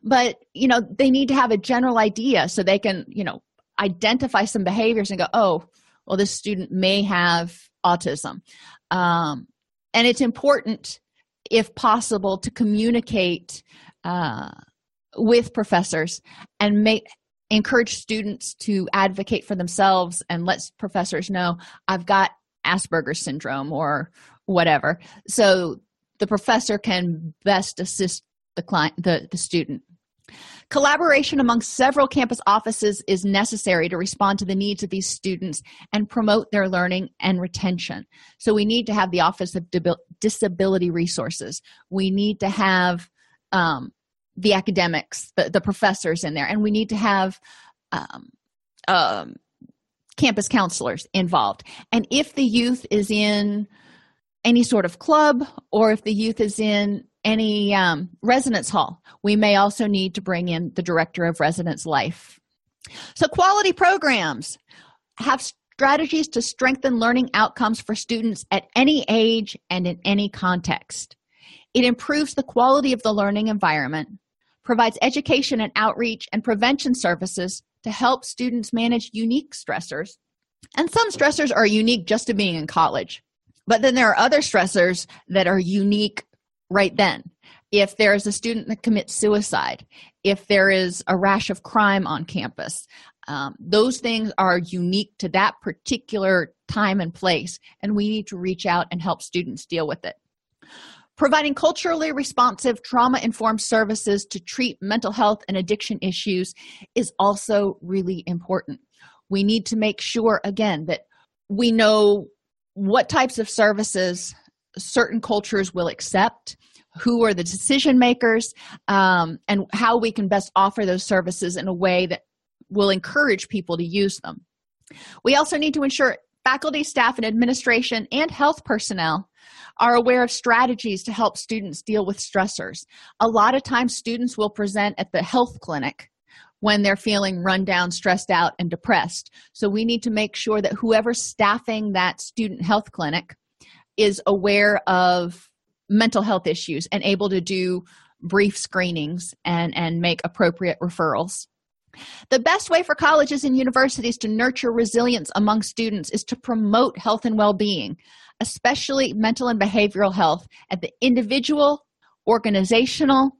but you know they need to have a general idea so they can you know identify some behaviors and go oh well this student may have autism. Um, and it's important if possible to communicate uh, with professors and make encourage students to advocate for themselves and let professors know i've got asperger's syndrome or whatever. So the professor can best assist the client the, the student. Collaboration among several campus offices is necessary to respond to the needs of these students and promote their learning and retention. So we need to have the office of disability resources. We need to have um, the academics the, the professors in there and we need to have um, um, campus counselors involved. And if the youth is in any sort of club or if the youth is in any um, residence hall. We may also need to bring in the director of residence life. So quality programs. Have strategies to strengthen learning outcomes for students at any age and in any context. It improves the quality of the learning environment provides education and outreach and prevention services to help students manage unique stressors. And some stressors are unique just to being in college but then there are other stressors that are unique right then. If there is a student that commits suicide if there is a rash of crime on campus um, those things are unique to that particular time and place and we need to reach out and help students deal with it. Providing culturally responsive trauma informed services to treat mental health and addiction issues is also really important. We need to make sure again that we know what types of services certain cultures will accept who are the decision makers um, and how we can best offer those services in a way that will encourage people to use them we also need to ensure faculty staff and administration and health personnel are aware of strategies to help students deal with stressors a lot of times students will present at the health clinic when they're feeling run down, stressed out, and depressed. So we need to make sure that whoever's staffing that student health clinic is aware of mental health issues and able to do brief screenings and, and make appropriate referrals. The best way for colleges and universities to nurture resilience among students is to promote health and well being, especially mental and behavioral health at the individual, organizational,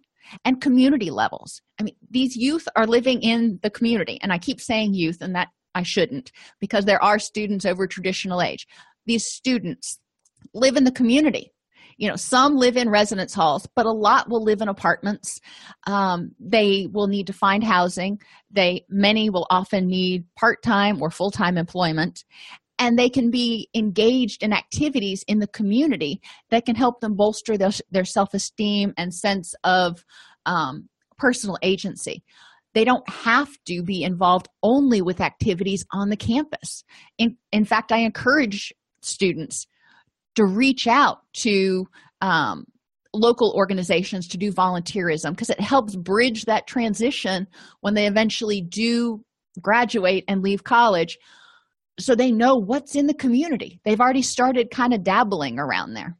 and community levels. I mean, these youth are living in the community, and I keep saying youth, and that I shouldn't because there are students over traditional age. These students live in the community. You know, some live in residence halls, but a lot will live in apartments. Um, they will need to find housing. They many will often need part-time or full-time employment, and they can be engaged in activities in the community that can help them bolster their, their self-esteem and sense of um, personal agency they don't have to be involved only with activities on the campus in, in fact i encourage students to reach out to um, local organizations to do volunteerism because it helps bridge that transition when they eventually do graduate and leave college so they know what's in the community. They've already started kind of dabbling around there.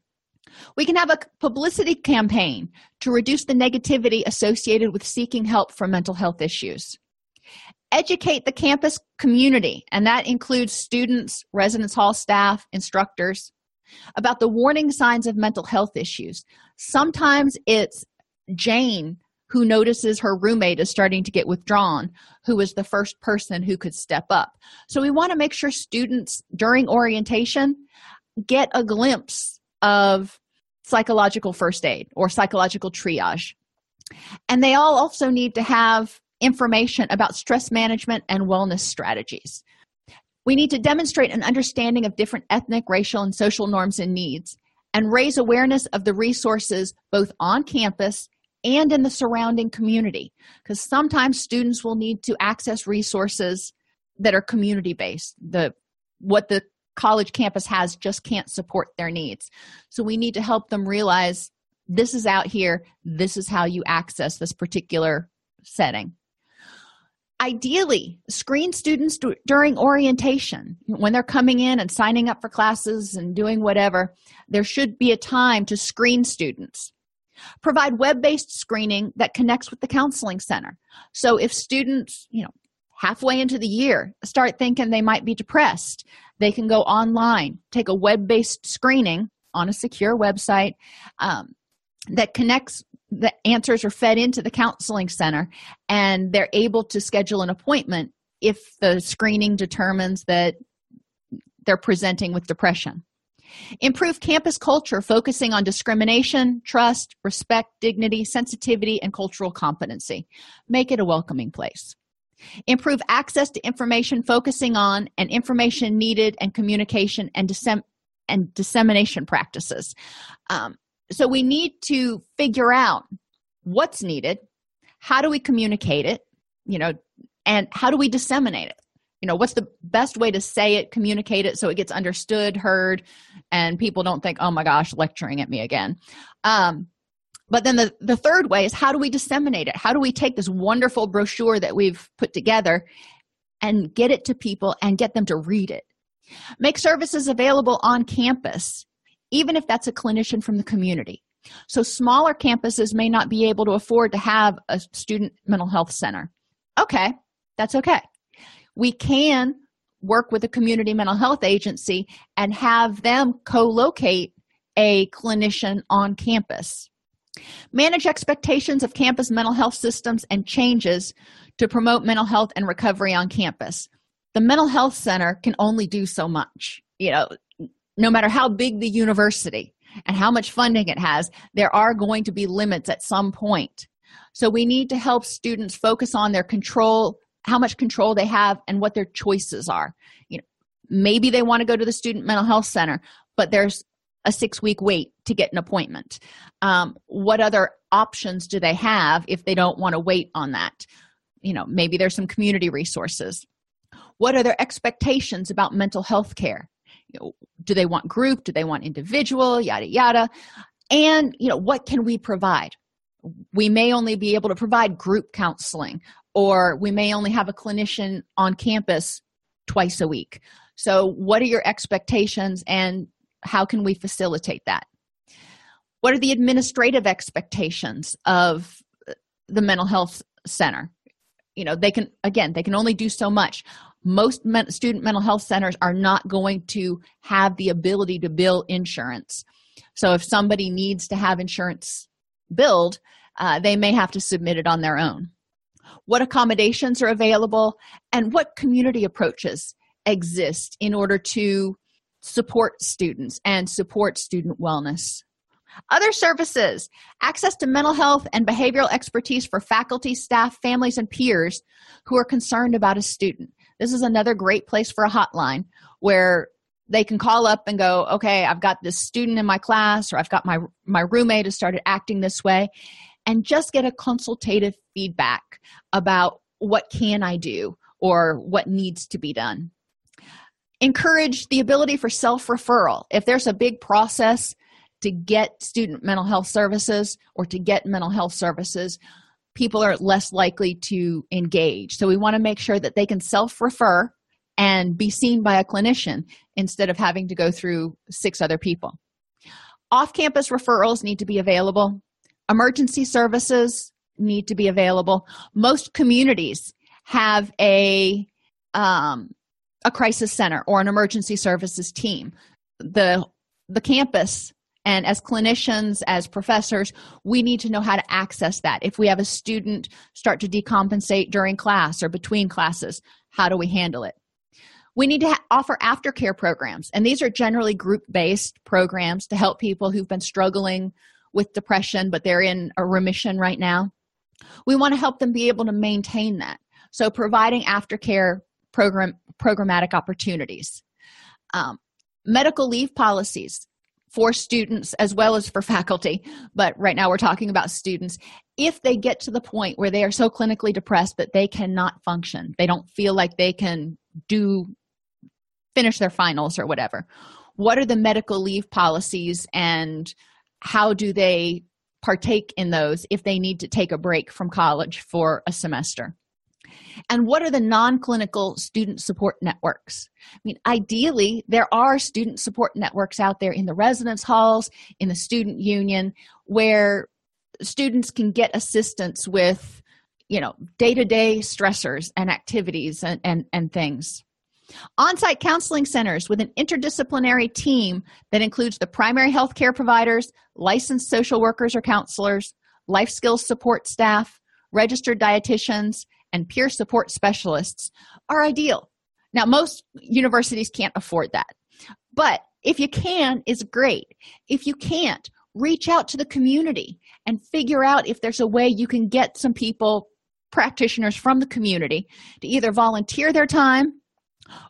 We can have a publicity campaign to reduce the negativity associated with seeking help for mental health issues. Educate the campus community, and that includes students, residence hall staff, instructors, about the warning signs of mental health issues. Sometimes it's Jane who notices her roommate is starting to get withdrawn, who is the first person who could step up. So we want to make sure students during orientation get a glimpse of psychological first aid or psychological triage. And they all also need to have information about stress management and wellness strategies. We need to demonstrate an understanding of different ethnic, racial, and social norms and needs and raise awareness of the resources both on campus and in the surrounding community because sometimes students will need to access resources that are community based the what the college campus has just can't support their needs. So we need to help them realize this is out here this is how you access this particular setting ideally screen students d- during orientation when they're coming in and signing up for classes and doing whatever there should be a time to screen students. Provide web-based screening that connects with the counseling center. So if students you know halfway into the year start thinking they might be depressed they can go online take a web-based screening on a secure website um, that connects the answers are fed into the counseling center and they're able to schedule an appointment if the screening determines that they're presenting with depression Improve campus culture focusing on discrimination, trust, respect, dignity, sensitivity, and cultural competency. Make it a welcoming place. Improve access to information focusing on and information needed and communication and, dissem- and dissemination practices. Um, so we need to figure out what's needed, how do we communicate it, you know, and how do we disseminate it? you know what's the best way to say it communicate it so it gets understood heard and people don't think oh my gosh lecturing at me again. Um, but then the, the third way is how do we disseminate it? How do we take this wonderful brochure that we've put together and get it to people and get them to read it? Make services available on campus even if that's a clinician from the community. So smaller campuses may not be able to afford to have a student mental health center. Okay that's okay. We can work with a community mental health agency and have them co-locate a clinician on campus. Manage expectations of campus mental health systems and changes to promote mental health and recovery on campus. The mental health center can only do so much you know no matter how big the university and how much funding it has there are going to be limits at some point. So we need to help students focus on their control how much control they have and what their choices are. You know maybe they want to go to the student mental health center but there's a six week wait to get an appointment. Um, what other options do they have if they don't want to wait on that? You know maybe there's some community resources. What are their expectations about mental health care do they want group? Do they want individual? Yada yada. And you know what can we provide? We may only be able to provide group counseling or we may only have a clinician on campus twice a week. So what are your expectations and how can we facilitate that? What are the administrative expectations of the mental health center? You know they can again they can only do so much most men, student mental health centers are not going to have the ability to bill insurance. So if somebody needs to have insurance billed uh, they may have to submit it on their own. What accommodations are available and what community approaches exist in order to support students and support student wellness. Other services access to mental health and behavioral expertise for faculty staff families and peers who are concerned about a student this is another great place for a hotline where they can call up and go okay i've got this student in my class or i've got my my roommate has started acting this way and just get a consultative feedback about what can i do or what needs to be done. Encourage the ability for self-referral. If there's a big process to get student mental health services or to get mental health services people are less likely to engage. So we want to make sure that they can self-refer and be seen by a clinician instead of having to go through six other people. Off-campus referrals need to be available. Emergency services need to be available. Most communities have a um, a crisis center or an emergency services team. The the campus and as clinicians as professors we need to know how to access that. If we have a student start to decompensate during class or between classes how do we handle it? We need to ha- offer aftercare programs and these are generally group based programs to help people who've been struggling with depression but they're in a remission right now. We want to help them be able to maintain that. So providing aftercare program programmatic opportunities. Um, medical leave policies for students as well as for *laughs* faculty. But right now we're talking about students. If they get to the point where they are so clinically depressed that they cannot function they don't feel like they can do finish their finals or whatever what are the medical leave policies and how do they partake in those if they need to take a break from college for a semester and what are the non-clinical student support networks? I mean ideally there are student support networks out there in the residence halls in the student union where students can get assistance with you know day-to-day stressors and activities and, and, and things. On-site counseling centers with an interdisciplinary team that includes the primary health care providers licensed social workers or counselors life skills support staff registered dietitians and peer support specialists are ideal. Now most universities can't afford that. But if you can is great. If you can't reach out to the community and figure out if there's a way you can get some people practitioners from the community to either volunteer their time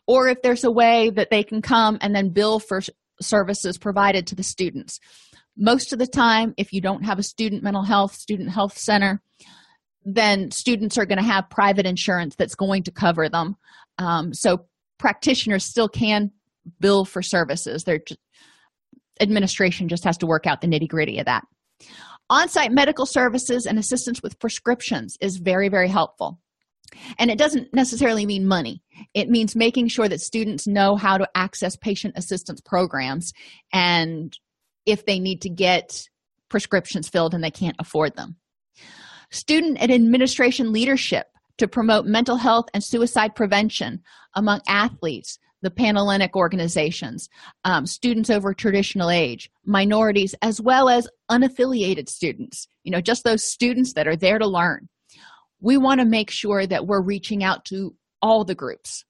or if there's a way that they can come and then bill for services provided to the students. Most of the time if you don't have a student mental health student health center then students are going to have private insurance that's going to cover them. Um, so practitioners still can bill for services. Their administration just has to work out the nitty gritty of that. On-site medical services and assistance with prescriptions is very very helpful. And it doesn't necessarily mean money. It means making sure that students know how to access patient assistance programs and if they need to get prescriptions filled and they can't afford them student and administration leadership to promote mental health and suicide prevention among athletes the panhellenic organizations um, students over traditional age minorities as well as unaffiliated students you know just those students that are there to learn. We want to make sure that we're reaching out to all the groups.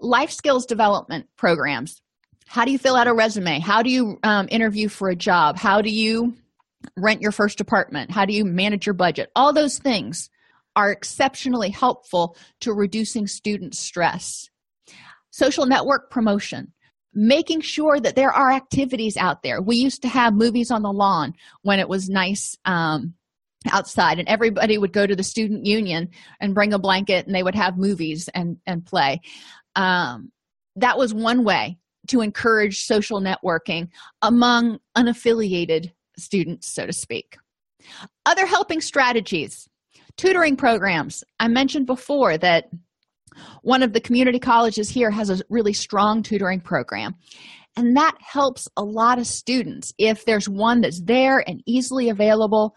Life skills development programs. How do you fill out a resume? How do you um, interview for a job? How do you rent your first apartment? How do you manage your budget? All those things are exceptionally helpful to reducing student stress. Social network promotion making sure that there are activities out there. We used to have movies on the lawn when it was nice um, outside and everybody would go to the student union and bring a blanket and they would have movies and and play. Um, that was one way to encourage social networking among unaffiliated students so to speak. Other helping strategies tutoring programs. I mentioned before that one of the community colleges here has a really strong tutoring program and that helps a lot of students. If there's one that's there and easily available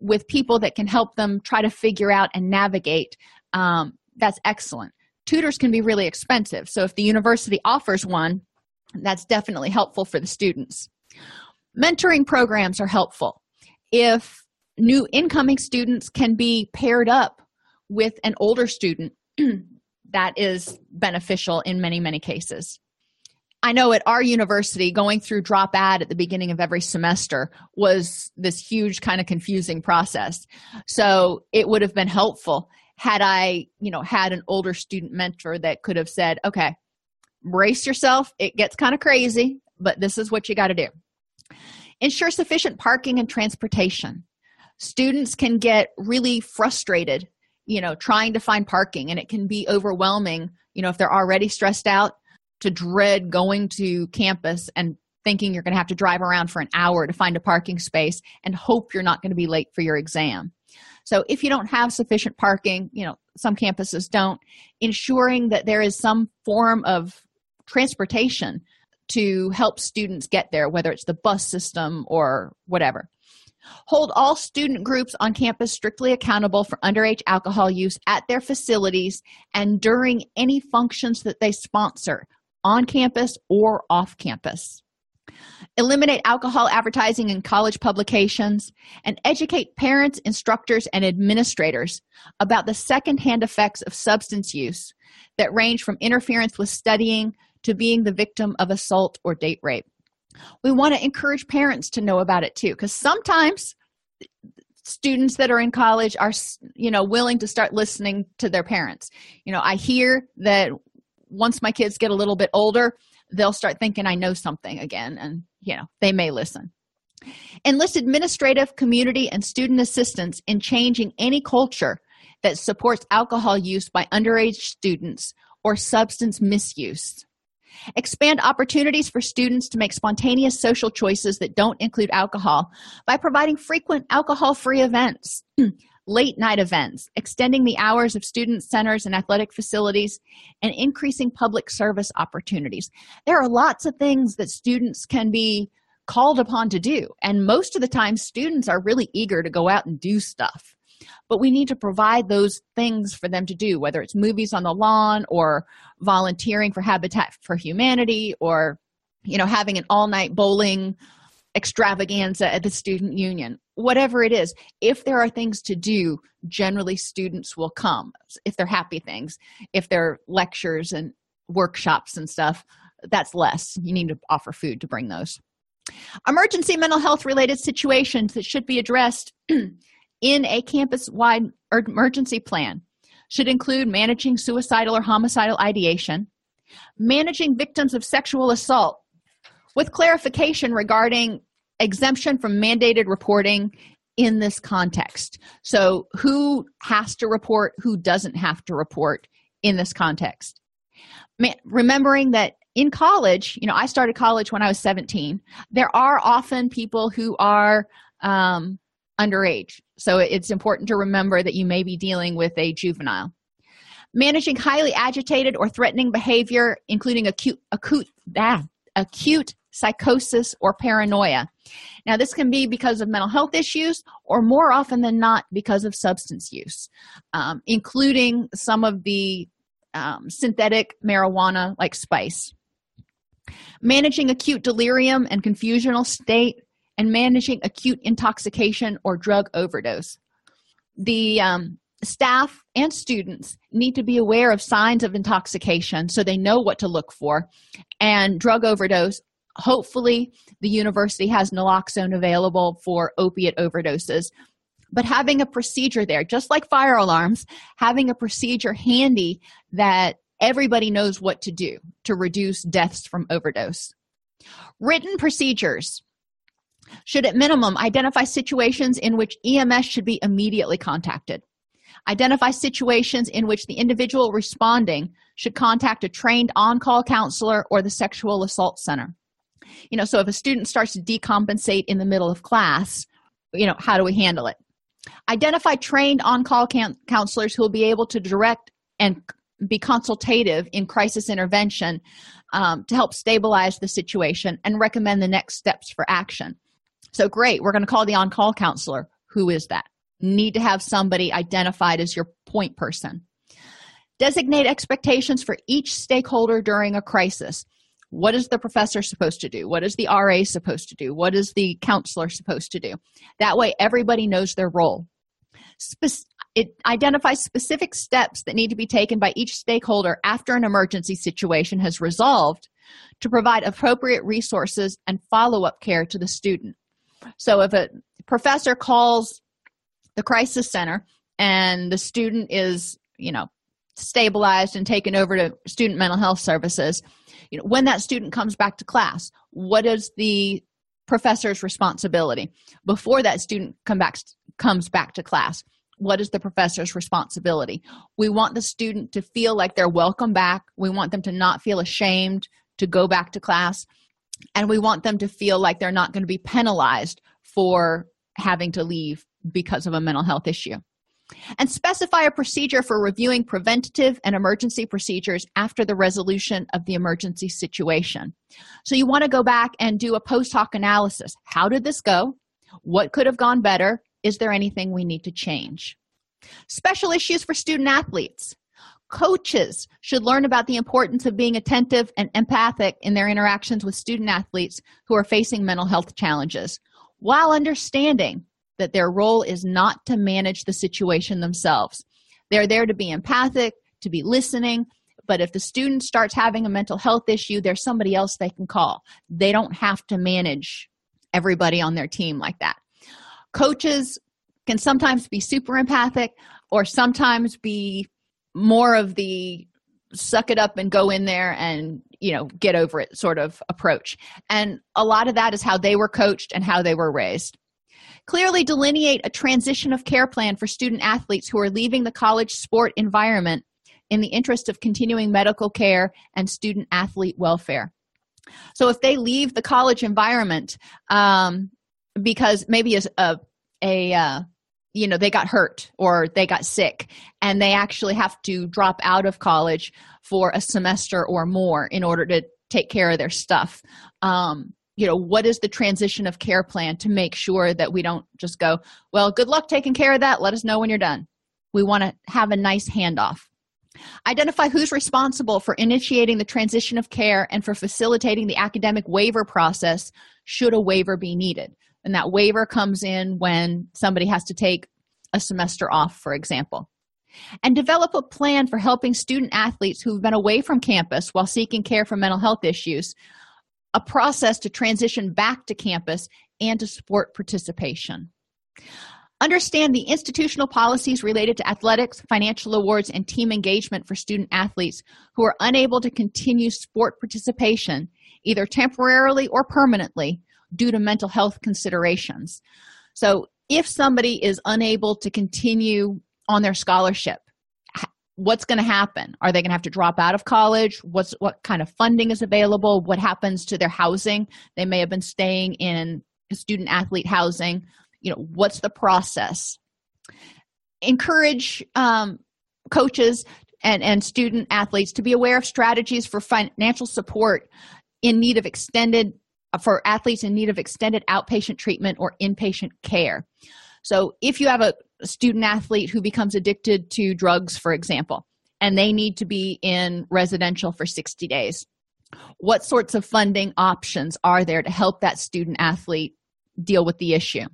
with people that can help them try to figure out and navigate um, that's excellent. Tutors can be really expensive so if the university offers one that's definitely helpful for the students mentoring programs are helpful. If new incoming students can be paired up with an older student *clears throat* that is beneficial in many many cases. I know at our university going through drop add at the beginning of every semester was this huge kind of confusing process. So it would have been helpful had i you know had an older student mentor that could have said okay brace yourself. It gets kind of crazy but this is what you got to do ensure sufficient parking and transportation. Students can get really frustrated you know trying to find parking and it can be overwhelming you know if they're already stressed out to dread going to campus and thinking you're going to have to drive around for an hour to find a parking space and hope you're not going to be late for your exam. So if you don't have sufficient parking you know some campuses don't ensuring that there is some form of transportation to help students get there whether it's the bus system or whatever. Hold all student groups on campus strictly accountable for underage alcohol use at their facilities and during any functions that they sponsor on campus or off campus. Eliminate alcohol advertising in college publications and educate parents instructors and administrators about the secondhand effects of substance use that range from interference with studying to being the victim of assault or date rape. We want to encourage parents to know about it too because sometimes students that are in college are you know willing to start listening to their parents. You know i hear that once my kids get a little bit older they'll start thinking i know something again and you know they may listen. Enlist administrative community and student assistance in changing any culture that supports alcohol use by underage students or substance misuse Expand opportunities for students to make spontaneous social choices that don't include alcohol by providing frequent alcohol free events, *clears throat* late night events, extending the hours of student centers and athletic facilities, and increasing public service opportunities. There are lots of things that students can be called upon to do, and most of the time, students are really eager to go out and do stuff but we need to provide those things for them to do whether it's movies on the lawn or volunteering for habitat for humanity or you know having an all-night bowling extravaganza at the student union. Whatever it is if there are things to do generally students will come if they're happy things. If they're lectures and workshops and stuff that's less. You need to offer food to bring those. Emergency mental health related situations that should be addressed *clears throat* in a campus wide emergency plan should include managing suicidal or homicidal ideation, managing victims of sexual assault with clarification regarding exemption from mandated reporting in this context. So, who has to report, who doesn't have to report in this context? remembering that in college, you know, I started college when I was 17. There are often people who are um, underage. So it's important to remember that you may be dealing with a juvenile. Managing highly agitated or threatening behavior, including acute, acute, ah, acute psychosis or paranoia. Now, this can be because of mental health issues or more often than not because of substance use, um, including some of the um, synthetic marijuana like spice. Managing acute delirium and confusional state and managing acute intoxication or drug overdose. The um, staff and students need to be aware of signs of intoxication so they know what to look for. And drug overdose, hopefully, the university has naloxone available for opiate overdoses. But having a procedure there, just like fire alarms, having a procedure handy that everybody knows what to do to reduce deaths from overdose. Written procedures should, at minimum, identify situations in which EMS should be immediately contacted. Identify situations in which the individual responding should contact a trained on call counselor or the sexual assault center. You know, so if a student starts to decompensate in the middle of class, you know, how do we handle it? Identify trained on call counselors who will be able to direct and be consultative in crisis intervention um, to help stabilize the situation and recommend the next steps for action. So, great, we're going to call the on call counselor. Who is that? Need to have somebody identified as your point person. Designate expectations for each stakeholder during a crisis. What is the professor supposed to do? What is the RA supposed to do? What is the counselor supposed to do? That way, everybody knows their role. Spe- it identifies specific steps that need to be taken by each stakeholder after an emergency situation has resolved to provide appropriate resources and follow up care to the student. So, if a professor calls the crisis center and the student is, you know, stabilized and taken over to student mental health services, you know, when that student comes back to class, what is the professor's responsibility? Before that student come back comes back to class what is the professor's responsibility? We want the student to feel like they're welcome back. We want them to not feel ashamed to go back to class and we want them to feel like they're not going to be penalized for having to leave because of a mental health issue and specify a procedure for reviewing preventative and emergency procedures after the resolution of the emergency situation. So, you want to go back and do a post hoc analysis. How did this go? What could have gone better? Is there anything we need to change? Special issues for student athletes. Coaches should learn about the importance of being attentive and empathic in their interactions with student athletes who are facing mental health challenges while understanding that their role is not to manage the situation themselves. They're there to be empathic, to be listening, but if the student starts having a mental health issue, there's somebody else they can call. They don't have to manage everybody on their team like that. Coaches can sometimes be super empathic or sometimes be more of the suck it up and go in there and you know get over it sort of approach and a lot of that is how they were coached and how they were raised Clearly delineate a transition of care plan for student athletes who are leaving the college sport environment in the interest of continuing medical care and student athlete welfare. So, if they leave the college environment um, because maybe a, a, a uh, you know they got hurt or they got sick and they actually have to drop out of college for a semester or more in order to take care of their stuff. Um, you know what is the transition of care plan to make sure that we don't just go well good luck taking care of that. Let us know when you're done. We want to have a nice handoff. Identify who's responsible for initiating the transition of care and for facilitating the academic waiver process should a waiver be needed and that waiver comes in when somebody has to take a semester off for example and develop a plan for helping student athletes who've been away from campus while seeking care for mental health issues a process to transition back to campus and to support participation. Understand the institutional policies related to athletics, financial awards, and team engagement for student athletes who are unable to continue sport participation, either temporarily or permanently, due to mental health considerations. So, if somebody is unable to continue on their scholarship, what's going to happen? Are they going to have to drop out of college? What's what kind of funding is available? What happens to their housing? They may have been staying in student athlete housing. You know what's the process? Encourage um, coaches and, and student athletes to be aware of strategies for financial support in need of extended for athletes in need of extended outpatient treatment or inpatient care so if you have a student athlete who becomes addicted to drugs, for example, and they need to be in residential for 60 days, what sorts of funding options are there to help that student athlete deal with the issue?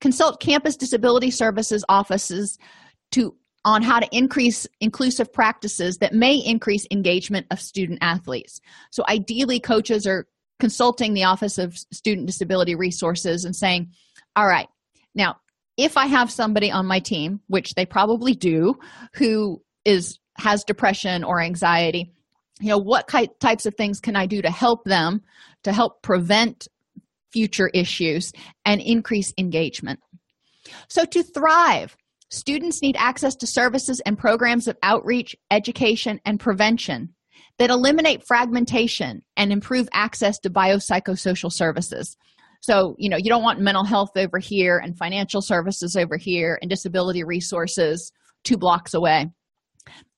Consult campus disability services offices to on how to increase inclusive practices that may increase engagement of student athletes. So ideally coaches are consulting the office of student disability resources and saying, "All right, now if I have somebody on my team, which they probably do, who is has depression or anxiety you know what types of things can i do to help them to help prevent future issues and increase engagement? So to thrive students need access to services and programs of outreach education and prevention that eliminate fragmentation and improve access to biopsychosocial services. So you know you don't want mental health over here and financial services over here and disability resources two blocks away.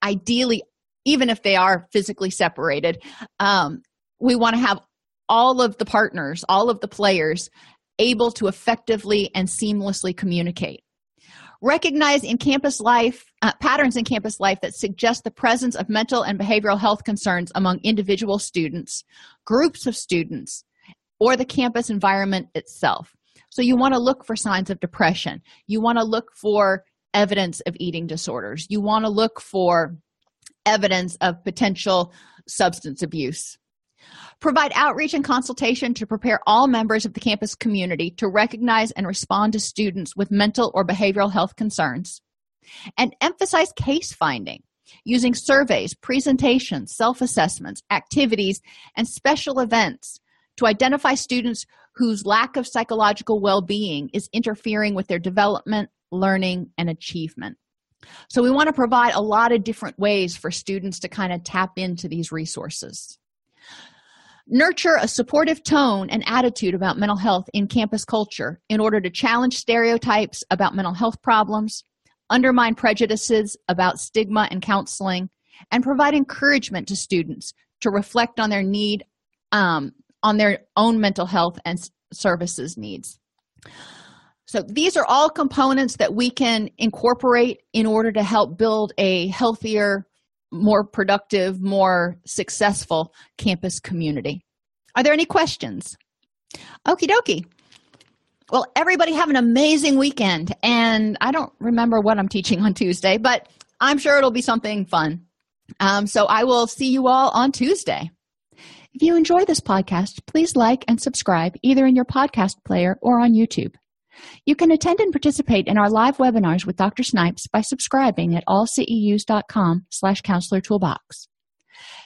Ideally even if they are physically separated um, we want to have all of the partners all of the players able to effectively and seamlessly communicate. Recognize in campus life uh, patterns in campus life that suggest the presence of mental and behavioral health concerns among individual students groups of students or the campus environment itself so you want to look for signs of depression you want to look for evidence of eating disorders you want to look for evidence of potential substance abuse. Provide outreach and consultation to prepare all members of the campus community to recognize and respond to students with mental or behavioral health concerns. And emphasize case finding using surveys, presentations, self assessments, activities, and special events to identify students whose lack of psychological well being is interfering with their development, learning, and achievement. So, we want to provide a lot of different ways for students to kind of tap into these resources. Nurture a supportive tone and attitude about mental health in campus culture in order to challenge stereotypes about mental health problems, undermine prejudices about stigma and counseling, and provide encouragement to students to reflect on their need um, on their own mental health and services needs. So, these are all components that we can incorporate in order to help build a healthier, more productive, more successful campus community. Are there any questions? Okie dokie. Well, everybody have an amazing weekend. And I don't remember what I'm teaching on Tuesday, but I'm sure it'll be something fun. Um, so I will see you all on Tuesday. If you enjoy this podcast, please like and subscribe either in your podcast player or on YouTube. You can attend and participate in our live webinars with Dr. Snipes by subscribing at allceus.com slash counselor toolbox.